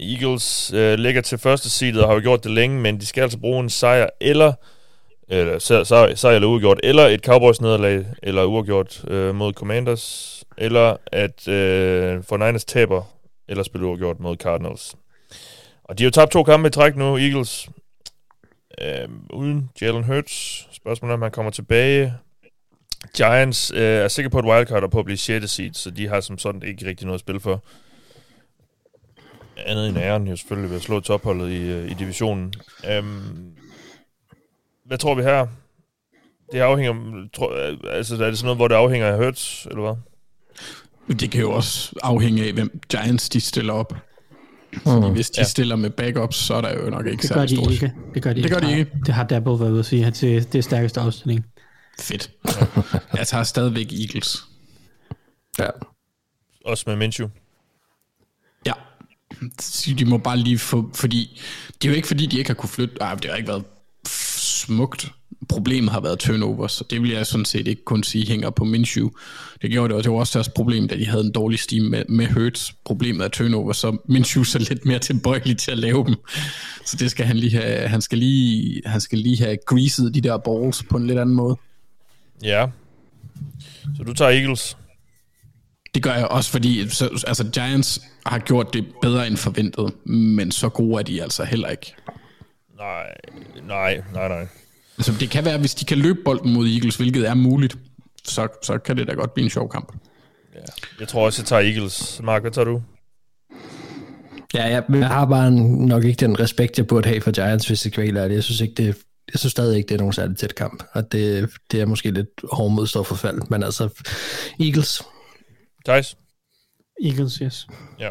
Eagles øh, ligger til første seedet og har jo gjort det længe, men de skal altså bruge en sejr eller eller sejr, sejr, sejr eller uafgjort, eller et Cowboys nederlag, eller uafgjort øh, mod Commanders, eller at øh, for Niners taber, eller spiller uafgjort mod Cardinals. Og de har jo tabt to kampe i træk nu, Eagles, øh, uden Jalen Hurts. Spørgsmålet er, om han kommer tilbage. Giants øh, er sikker på et wildcard og på at blive 6. seed, så de har som sådan ikke rigtig noget at spille for. Andet end æren jo selvfølgelig ved at slå topholdet i, øh, i divisionen. Øhm, hvad tror vi her? Det afhænger... Tror, øh, altså, er det sådan noget, hvor det afhænger af Hurts, eller hvad? Det kan jo også afhænge af, hvem Giants de stiller op. Fordi hvis de Ja. stiller med backups, så er der jo nok ikke Det gør særlig de stort. ikke. Det gør de, Det gør de Nej, ikke. Det har Dabble været ude at sige, at det, det er stærkeste afstilling. Fedt. Jeg tager stadigvæk Eagles. Ja. Også med Minshew. Ja. De må bare lige få, fordi det er jo ikke fordi, de ikke har kunne flytte. Ej, det har ikke været smukt. Problemet har været turnovers, så det vil jeg sådan set ikke kun sige hænger på Minshew. Det gjorde det, og det var også deres problem, da de havde en dårlig steam med, med Hurts. Problemet er turnovers, så Minshew er lidt mere tilbøjelig til at lave dem. Så det skal han lige have, han skal lige, han skal lige have greaset de der balls på en lidt anden måde. Ja. Så du tager Eagles. Det gør jeg også, fordi så, altså Giants har gjort det bedre end forventet, men så gode er de altså heller ikke. Nej, nej, nej, nej. Altså, det kan være, hvis de kan løbe bolden mod Eagles, hvilket er muligt, så, så kan det da godt blive en sjov kamp. Jeg tror også, jeg tager Eagles. Mark, hvad tager du? Ja, jeg, jeg har bare nok ikke den respekt, jeg burde have for Giants, hvis det skal være. Jeg synes, ikke, det, jeg synes stadig ikke, det er nogen særlig tæt kamp, og det, det er måske lidt hård modstår for fald, men altså, Eagles, Thijs? Eagles, yes. Ja,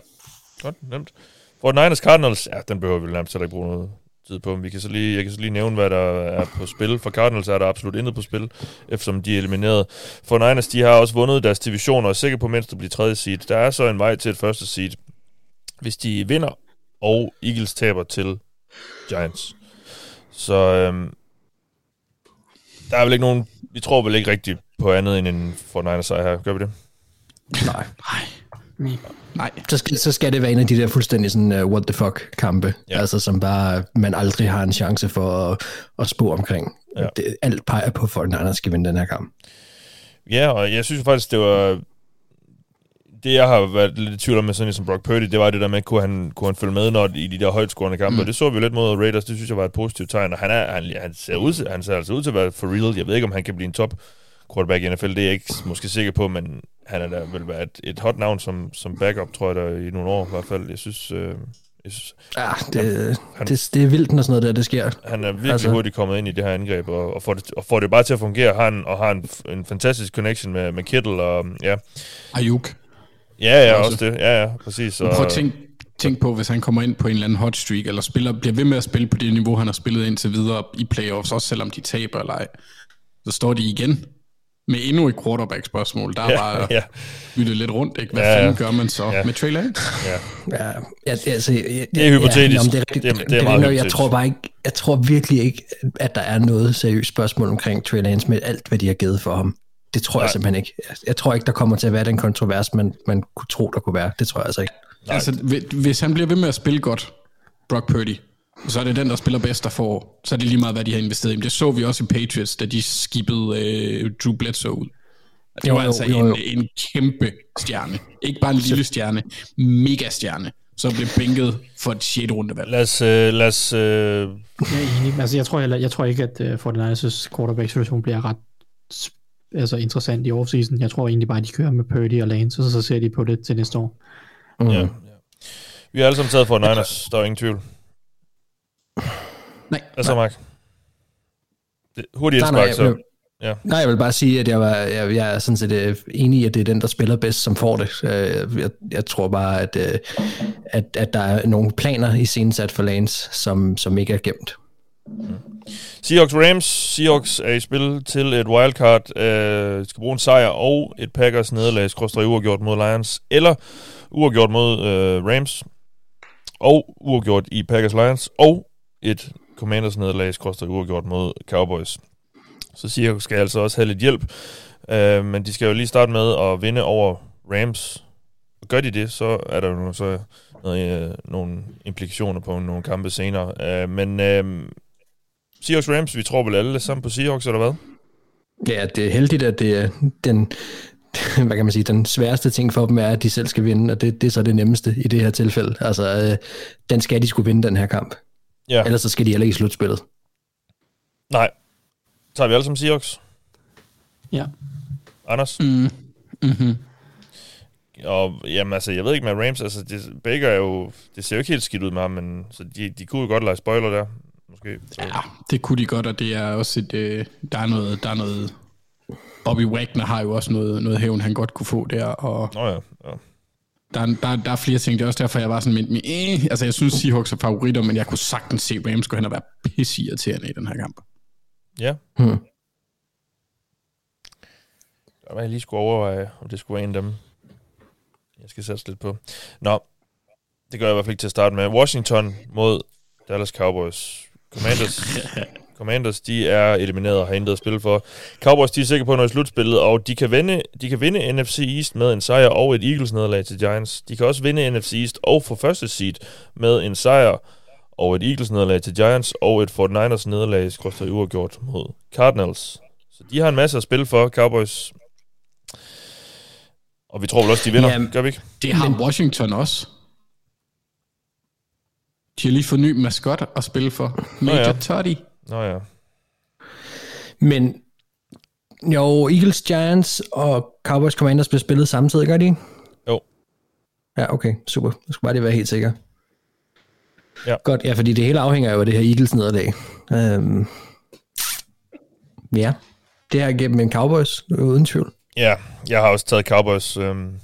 godt, nemt. For Niners Cardinals, ja, den behøver vi nærmest heller ikke bruge noget tid på. Vi kan så lige, jeg kan så lige nævne, hvad der er på spil. For Cardinals er der absolut intet på spil, eftersom de er elimineret. For Niners, de har også vundet deres division og er sikre på mindst at blive tredje seed. Der er så en vej til et første seed, hvis de vinder, og Eagles taber til Giants. Så øhm, der er vel ikke nogen, vi tror vel ikke rigtigt på andet end en for Niners sejr her. Gør vi det? nej. Nej, Så skal, så skal det være en af de der fuldstændig sådan, uh, what the fuck kampe, Ja. altså som bare man aldrig har en chance for at, at spå omkring. Ja. Det, alt peger på, for at Niners skal vinde den her kamp. Ja, og jeg synes faktisk, det var... Det, jeg har været lidt i tvivl om med sådan som Brock Purdy, det var det der med, kunne han, kunne han følge med når, i de der højtskårende kampe, mm. og det så vi jo lidt mod Raiders, det synes jeg var et positivt tegn, og han, er, han, han, ser, ud, han ser altså ud til at være for real. Jeg ved ikke, om han kan blive en top quarterback i NFL, det er jeg ikke måske sikker på, men han er da vel være et, et hot navn som, som backup, tror jeg, der i nogle år i hvert fald. Jeg synes, øh, jeg synes Ja, det, han- det, det er vildt, når sådan noget der, det sker. han er virkelig altså, Altså- hurtigt kommet ind i det her angreb, og, og, får, det, og får det bare til at fungere, har en, og har en, en fantastisk connection med, med Kittle, og ja, Ayuk. ja, ja, Også. også det, ja, ja, præcis. Prøv at tænke tænk på, hvis han kommer ind på en eller anden hot streak, eller spiller, bliver ved med at spille på det niveau, han har spillet indtil videre i playoffs, også selvom de taber eller ej. Så står de igen med endnu et quarterback-spørgsmål. Der er Ja, bare ja. byttet lidt rundt, ikke? Hvad Ja, ja, ja. fanden gør man så Ja. ja. med Trey Lance? Ja, ja altså, jeg, Det er hypotetisk. Ja, nå, men det er, rigtigt, Det er- det, det er det, meget det, jeg tror bare ikke, jeg tror virkelig ikke, at der er noget seriøst spørgsmål omkring Trey Lance med alt, hvad de har givet for ham. Det tror Nej. jeg simpelthen ikke. Jeg- tror ikke, der kommer til at være den kontrovers, man, man kunne tro, der kunne være. Det tror jeg altså ikke. Nej. Altså, hvi- hvis han bliver ved med at spille godt, Brock Purdy, så er det den, der spiller bedst, der får. Så er det lige meget, hvad de har investeret i. Men Det så vi også i Patriots, da de skippede øh, Drew Bledsoe ud. Det var jo, altså jo, en, jo. en kæmpe stjerne. Ikke bare en lille stjerne, mega stjerne, som blev bænket for et 6. rundevalg. Lad os, øh, lad os øh, Jeg er enig. Altså, jeg tror, heller, jeg tror ikke, at uh, 49ers quarterback-situation bliver ret altså, interessant i offseason. Jeg tror egentlig bare, at de kører med Purdy og Lance, og så ser de på det til næste år. Mm. ja, ja. Vi har alle sammen taget for Niners, der er ingen tvivl. Nej, Hvad så, Mark? Det, hurtigt Nej, nej, så. jeg, Ja. Nej, jeg vil bare sige, at jeg, var, jeg, jeg er sådan set øh, enig i, at det er den, der spiller bedst, som får det. Øh, Jeg, jeg tror bare, at, øh, at, at der er nogle planer i scenesat for Lance, som, som ikke er gemt. Seahawks Rams. Seahawks er i spil til et wildcard. Øh, skal bruge en sejr og et Packers nederlag, skråstrej uafgjort mod Lions, eller uafgjort mod øh, Rams, og uafgjort i Packers Lions, og et Commanders nederlag, skråstrej uafgjort mod Cowboys. Så Seahawks skal altså også have lidt hjælp, øh, men de skal jo lige starte med at vinde over Rams. Og gør de det, så er der jo så noget, øh, nogle implikationer på nogle kampe senere. Øh, men øh, Seahawks Rams, vi tror vel alle sammen på Seahawks, eller hvad? Ja, det er heldigt, at det er den, hvad kan man sige, den sværeste ting for dem er, at de selv skal vinde, og det, det er så det nemmeste i det her tilfælde. Altså, øh, den skal de skulle vinde, den her kamp. Ja. Ellers så skal de heller ikke i slutspillet. Nej. Tager vi alle som Seahawks? Ja. Anders? Mm. Mm-hmm. Og jamen altså, jeg ved ikke med Rams, altså det, Baker er jo, det ser jo ikke helt skidt ud med ham, men så de, de kunne jo godt lege spoiler der, måske. Så, Ja, det kunne de godt, og det er også et, øh, der er noget, der er noget, Bobby Wagner har jo også noget, noget hævn, han godt kunne få der, og Nå ja, ja. Der, er- der, der er flere ting, det er også derfor, jeg var sådan, men, men øh, altså jeg synes Seahawks er favoritter, men jeg kunne sagtens se Rams gå hen og være pissirriterende i den her kamp. Ja. Hmm. Der var jeg lige skulle overveje, om det skulle være en af dem. Jeg skal sætte lidt på. Nå, det gør jeg i hvert fald ikke til at starte med. Washington mod Dallas Cowboys. Commanders, Commanders de er elimineret og har intet at spille for. Cowboys de er sikre på at nå i slutspillet, og de kan, vinde, de kan vinde NFC East med en sejr og et Eagles nederlag til Giants. De kan også vinde NFC East og få første seed med en sejr og et Eagles nederlag til Giants og et 49ers nederlag skråstrej uafgjort mod Cardinals. Så de har en masse at spille for, Cowboys. Og vi tror vel også, de vinder, Jamen, gør vi ikke? Det har Washington også. De har lige fået ny maskot at spille for. Major ja. ja. Toddy. Nå ja. Men jo, Eagles, Giants og Cowboys Commanders bliver spillet samtidig, gør de ikke? Jo. Ja, okay, super. Jeg skulle bare lige være helt sikker. Ja. Godt, ja, fordi det hele afhænger jo af det her Eagles nederlag. Øhm, ja, det her gennem en Cowboys, uden tvivl. Ja, jeg har også taget Cowboys. Øhm,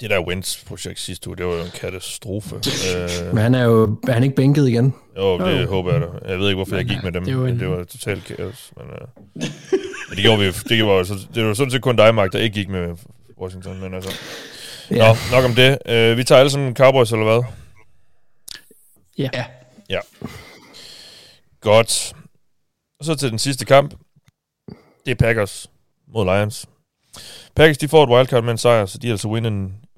det der Wentz-projekt sidste uge, det var jo en katastrofe. øh, Men han er jo er han ikke bænket igen. jo, det Jo. håber jeg da. Jeg ved ikke, hvorfor jeg gik med dem, det er men en- det var totalt kaos. Men, øh, men det gjorde vi det var, så, det var sådan set kun dig, Mark, der ikke gik med Washington, men altså... Ja. Nå, nok om det. Øh, vi tager alle sammen Cowboys, eller hvad? Ja. Ja. Ja. Godt. Og så til den sidste kamp. Det er Packers mod Lions. Packers, de får et wildcard med en sejr, så de er altså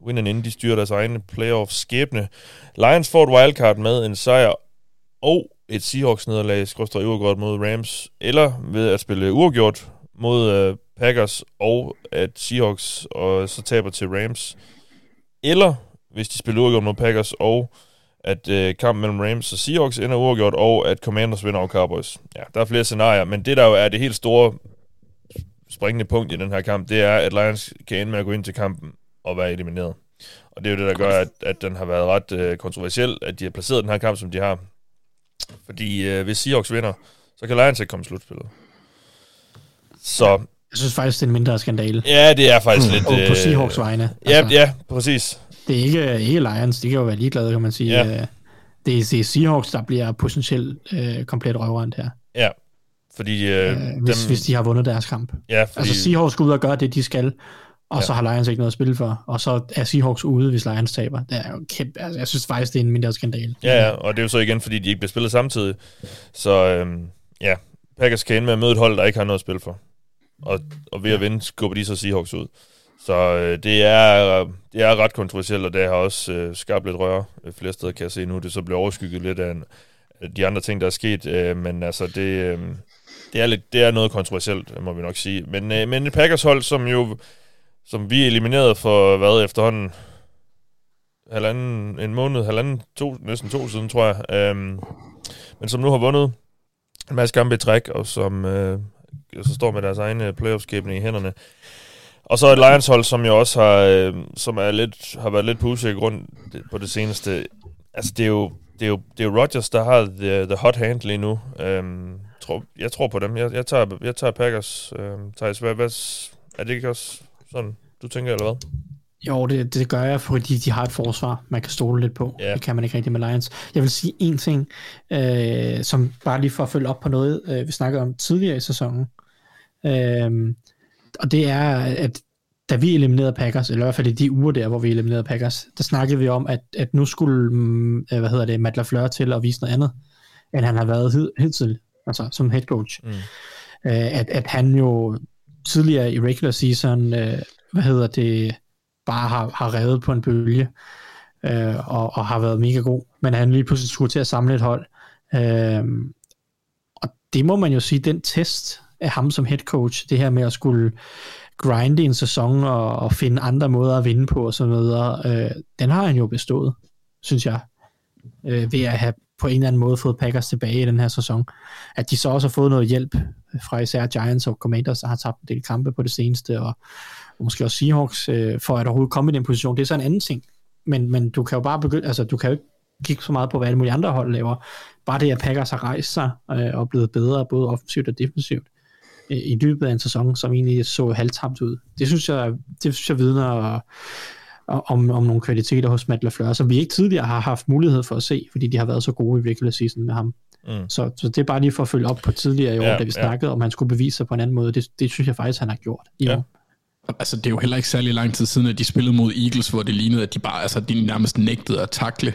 Win and inden de styrer deres egne playoff skæbne. Lions får et wildcard med en sejr og et Seahawks-nederlag, skrøster uafgjort mod Rams, eller ved at spille uafgjort mod øh, Packers, og at Seahawks og så taber til Rams. Eller hvis de spiller uafgjort mod Packers, og at øh, kampen mellem Rams og Seahawks ender uafgjort, og at Commanders vinder over Cowboys. Ja, der er flere scenarier, men det der jo er det helt store springende punkt i den her kamp, det er, at Lions kan ende med at gå ind til kampen og være elimineret. Og det er jo det, der gør, at, at den har været ret øh, kontroversiel, at de har placeret den her kamp, som de har. Fordi øh, hvis Seahawks vinder, så kan Lions ikke komme i slutspillet. Så Jeg synes faktisk, det er en mindre skandale. ja, det er faktisk lidt... Og på Seahawks vegne. Ja, ja, præcis. Det er ikke, ikke Lions, de kan jo være ligeglade, kan man sige. Ja. Øh, Det, er, det er Seahawks, der bliver potentielt øh, komplet røvrendt her, Ja, fordi... Øh, øh, hvis, hvis de har vundet deres kamp. ja, fordi, Altså Seahawks går ud og gør det, de skal, og Ja. så har Lions ikke noget at spille for, og så er Seahawks ude, hvis Lions taber. Det er jo kæmpe, altså, jeg synes faktisk, det er en mindre skandale. Ja, ja, og det er jo så igen, fordi de ikke bliver spillet samtidig. Så øhm, ja, Packers kan ende med at møde et hold, der ikke har noget at spille for. Og, og ved at vinde, skubber de så Seahawks ud. Så øh, det, er, det er ret kontroversielt, og det har også øh, skabt lidt røre øh, flere steder, kan jeg se nu. Det så bliver overskygget lidt af, en, af de andre ting, der er sket. Øh, men altså, det, øh, det, er lidt, det er noget kontroversielt, må vi nok sige. Men, øh, men et Packers hold, som jo som vi eliminerede for, hvad, efterhånden halvanden, en måned, halvanden, to, næsten to siden, tror jeg. Øhm, men som nu har vundet en masse kampe i træk, og som øh, så står med deres egne playoff i hænderne. Og så et Lions-hold, som jo også har, øh, som er lidt, har været lidt på usikker grund på det seneste. Altså, det er jo, det er jo, det er jo Rodgers, der har the, the hot hand lige nu. Øhm, tror, jeg tror på dem. Jeg, jeg, tager, jeg tager Packers. Øhm, Thijs, hvad, hvad, er det ikke også sådan, du tænker, eller hvad? Jo, det, det gør jeg, fordi de har et forsvar, man kan stole lidt på. Ja. Det kan man ikke rigtig med Lions. Jeg vil sige en ting, øh, som bare lige for at følge op på noget, øh, vi snakkede om tidligere i sæsonen. Øh, og det er, at da vi eliminerede Packers, eller i hvert fald i de uger der, hvor vi eliminerede Packers, der snakkede vi om, at, at nu skulle, øh, hvad hedder det, Matt LaFleur til at vise noget andet, end han har været hidtil, altså som head coach. Mm. Øh, at, at han jo tidligere i regular season, øh, hvad hedder det, bare har, har revet på en bølge, øh, og, og har været mega god, men han lige pludselig skulle til at samle et hold. Øh, og det må man jo sige, den test af ham som head coach, det her med at skulle grinde en sæson og, og finde andre måder at vinde på og sådan noget, øh, den har han jo bestået, synes jeg, øh, ved at have på en eller anden måde fået Packers tilbage i den her sæson. At de så også har fået noget hjælp fra især Giants og Commanders, der har tabt en del kampe på det seneste, og, og måske også Seahawks, øh, for at overhovedet komme i den position. Det er så en anden ting. Men, men du kan jo bare begynde, altså du kan jo ikke kigge så meget på, hvad alle mulige andre hold laver. Bare det, at Packers har rejst sig øh, og blevet bedre, både offensivt og defensivt, øh, i løbet af en sæson, som egentlig så halvtabt ud. Det synes jeg, det synes jeg vidner om, om nogle kvaliteter hos Matt LaFleur, som vi ikke tidligere har haft mulighed for at se, fordi de har været så gode i regular season med ham. Mm. Så, så det er bare lige for at følge op på tidligere i år, Ja, ja, da vi ja. snakkede, om han skulle bevise sig på en anden måde. Det, det synes jeg faktisk, han har gjort i Ja. år. Altså, det er jo heller ikke særlig lang tid siden, at de spillede mod Eagles, hvor det lignede, at de bare, altså, de nærmest nægtede at takle.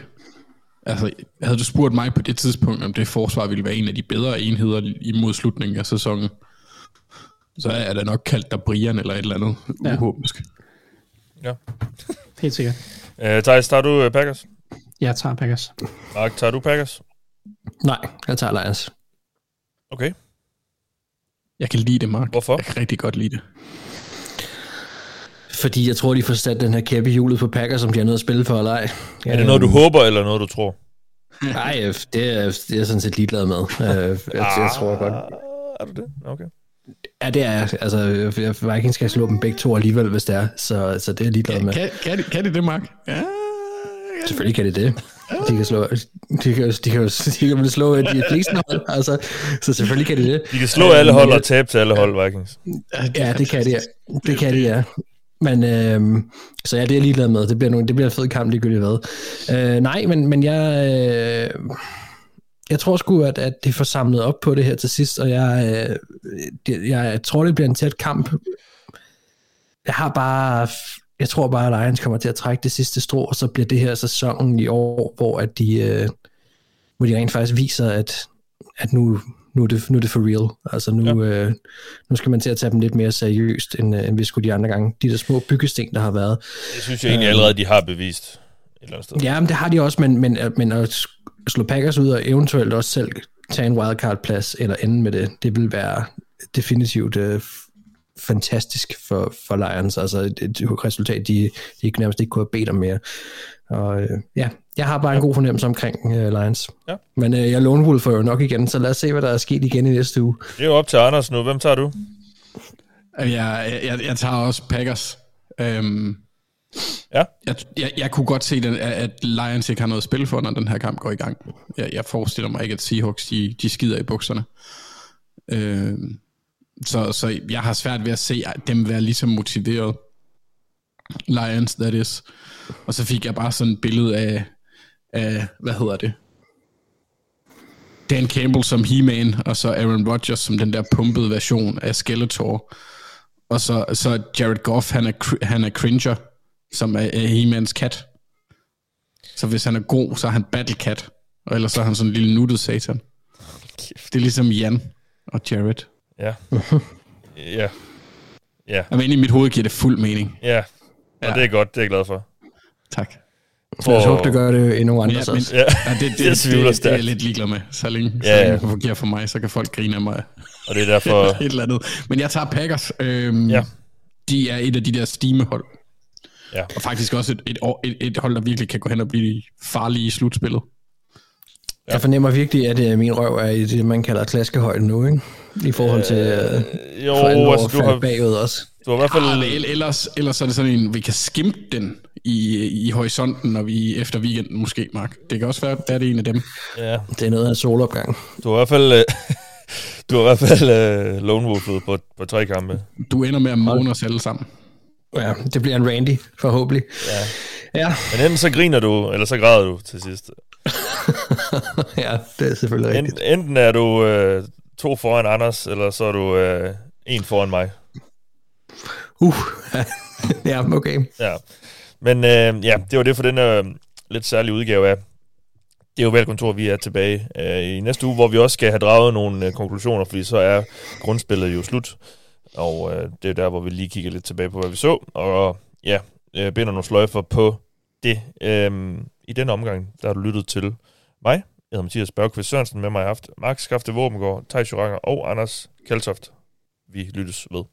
Altså, havde du spurgt mig på det tidspunkt, om det forsvar ville være en af de bedre enheder imod slutningen af sæsonen, så er det nok kaldt der Brian eller et eller andet Ja. ja. Ja. Helt sikkert. Øh, Thijs, tager du øh, Packers? Jeg tager Packers. Mark, tager du Packers? Nej, jeg tager Lions. Okay. Jeg kan lide det, Mark. Hvorfor? Jeg kan rigtig godt lide det. Fordi jeg tror, de får sat den her kæppe i hjulet på Packers, som de er nødt at spille for eller ej. Er det noget, du håber, eller noget, du tror? Nej, øh, det er, det er jeg sådan set ligeglad med. Øh, Jeg, jeg tror godt. Ah, Er du det? Okay. Ja, det er jeg. Altså, Vikings skal slå dem begge to alligevel, hvis det er. Så, så det er jeg ligeglad med. Kan, kan, det, kan det det, Mark? Ja. Selvfølgelig kan det det. De kan slå, de kan, de kan, de kan slå de fleste hold, altså, så selvfølgelig kan de det. De kan slå alle hold og tabe til alle hold, Vikings. Ja, det kan de, ja. Det kan de, ja. Men, øhm, så ja, det er jeg ligeglad med. Det bliver, nogle, det bliver en fed kamp, ligegyldigt hvad. Øh, nej, men, men jeg, øh, jeg tror sgu, at, at det får samlet op på det her til sidst, og jeg, øh, det, jeg tror, det bliver en tæt kamp. Jeg har bare, jeg tror bare, at Lions kommer til at trække det sidste strå, og så bliver det her sæsonen i år, hvor at de, øh, hvor de rent faktisk viser, at, at nu, nu, er det, nu er det for real. Altså nu, ja. øh, nu skal man til at tage dem lidt mere seriøst, end, øh, end vi skulle de andre gange. De der små byggesten, der har været. Det synes jeg egentlig allerede, de har bevist et eller andet sted. Ja, men det har de også, men, men, men at slå Packers ud og eventuelt også selv tage en wildcard-plads eller ende med det, det vil være definitivt øh, fantastisk for, for Lions. Altså et, et resultat, de, de nærmest ikke kunne have bedt om mere. Og øh, ja, jeg har bare en god fornemmelse omkring øh, Lions. Ja. Men øh, jeg lone Wolf jo nok igen, så lad os se, hvad der er sket igen i næste uge. Det er jo op til Anders nu. Hvem tager du? Jeg, jeg, jeg tager også Packers. Øhm, Ja. jeg, jeg, jeg kunne godt se, den, at Lions ikke har noget at spille for, når den her kamp går i gang. Jeg, jeg forestiller mig ikke, at Seahawks de, de skider i bukserne. Øh, så, så jeg har svært ved at se dem være lige så motiveret. Lions, that is. Og så fik jeg bare sådan et billede af, af hvad hedder det? Dan Campbell som He-Man, og så Aaron Rodgers som den der pumpede version af Skeletor. Og så, så Jared Goff, han er, han er Cringer, som er, er He-Mans kat. Så hvis han er god, så er han Battle Cat. Og ellers så er han sådan en lille nuttet satan. Det er ligesom Jan og Jared. Ja. ja. Ja. Jeg mener, i mit hoved giver det fuld mening. Ja. Ja, det er godt. Det er jeg glad for. Tak. Lad os håbe, det gør det endnu andre Ja, men. Ja. ja, det, det, Jeg det, tvivler det, det, er jeg lidt ligeglad med. Så længe, Ja, så længe ja. det fungerer for mig, så kan folk grine af mig. Og det er derfor... et eller andet. Men jeg tager Packers. Øhm, Ja. De er et af de der stimehold. Ja. Og faktisk også et, et, et, et hold, der virkelig kan gå hen og blive farlige i slutspillet. Jeg fornemmer virkelig, at øh, min røv er i det, man kalder klaskehøjde nu, ikke? I forhold til øh, Jo, for alvor altså, du har, bagud også. du har i hvert fald... Ah, men ellers, ellers er det sådan en, vi kan skimte den i, i horisonten, når vi efter weekenden måske, Mark. Det kan også være, at det er en af dem. Ja, Det er noget af en solopgang. du har i hvert fald... øh, du har i hvert fald øh, lone på, på tre kampe. Du ender med at måne os alle sammen. Ja, det bliver en Randy, forhåbentlig. Ja. Ja, Men enten så griner du, eller så græder du til sidst. ja det er selvfølgelig rigtigt. Enten, enten er du øh, to foran Anders, eller så er du øh, en foran mig. Uh, ja, okay. Ja. Men øh, ja, det var det for den øh, lidt særlige udgave af det er jo velkontor, vi er tilbage øh, i næste uge, hvor vi også skal have draget nogle øh, konklusioner, fordi så er grundspillet jo slut. Og øh, det er der, hvor vi lige kigger lidt tilbage på, hvad vi så. Og ja, øh, binder nogle sløjfer på det. Øh, I den omgang, der har du lyttet til mig. Jeg hedder Mathias Bergqvist Sørensen. Med mig har haft Mark Skafte Våbengård, Thijs Joranger og Anders Kaltoft. Vi lyttes ved.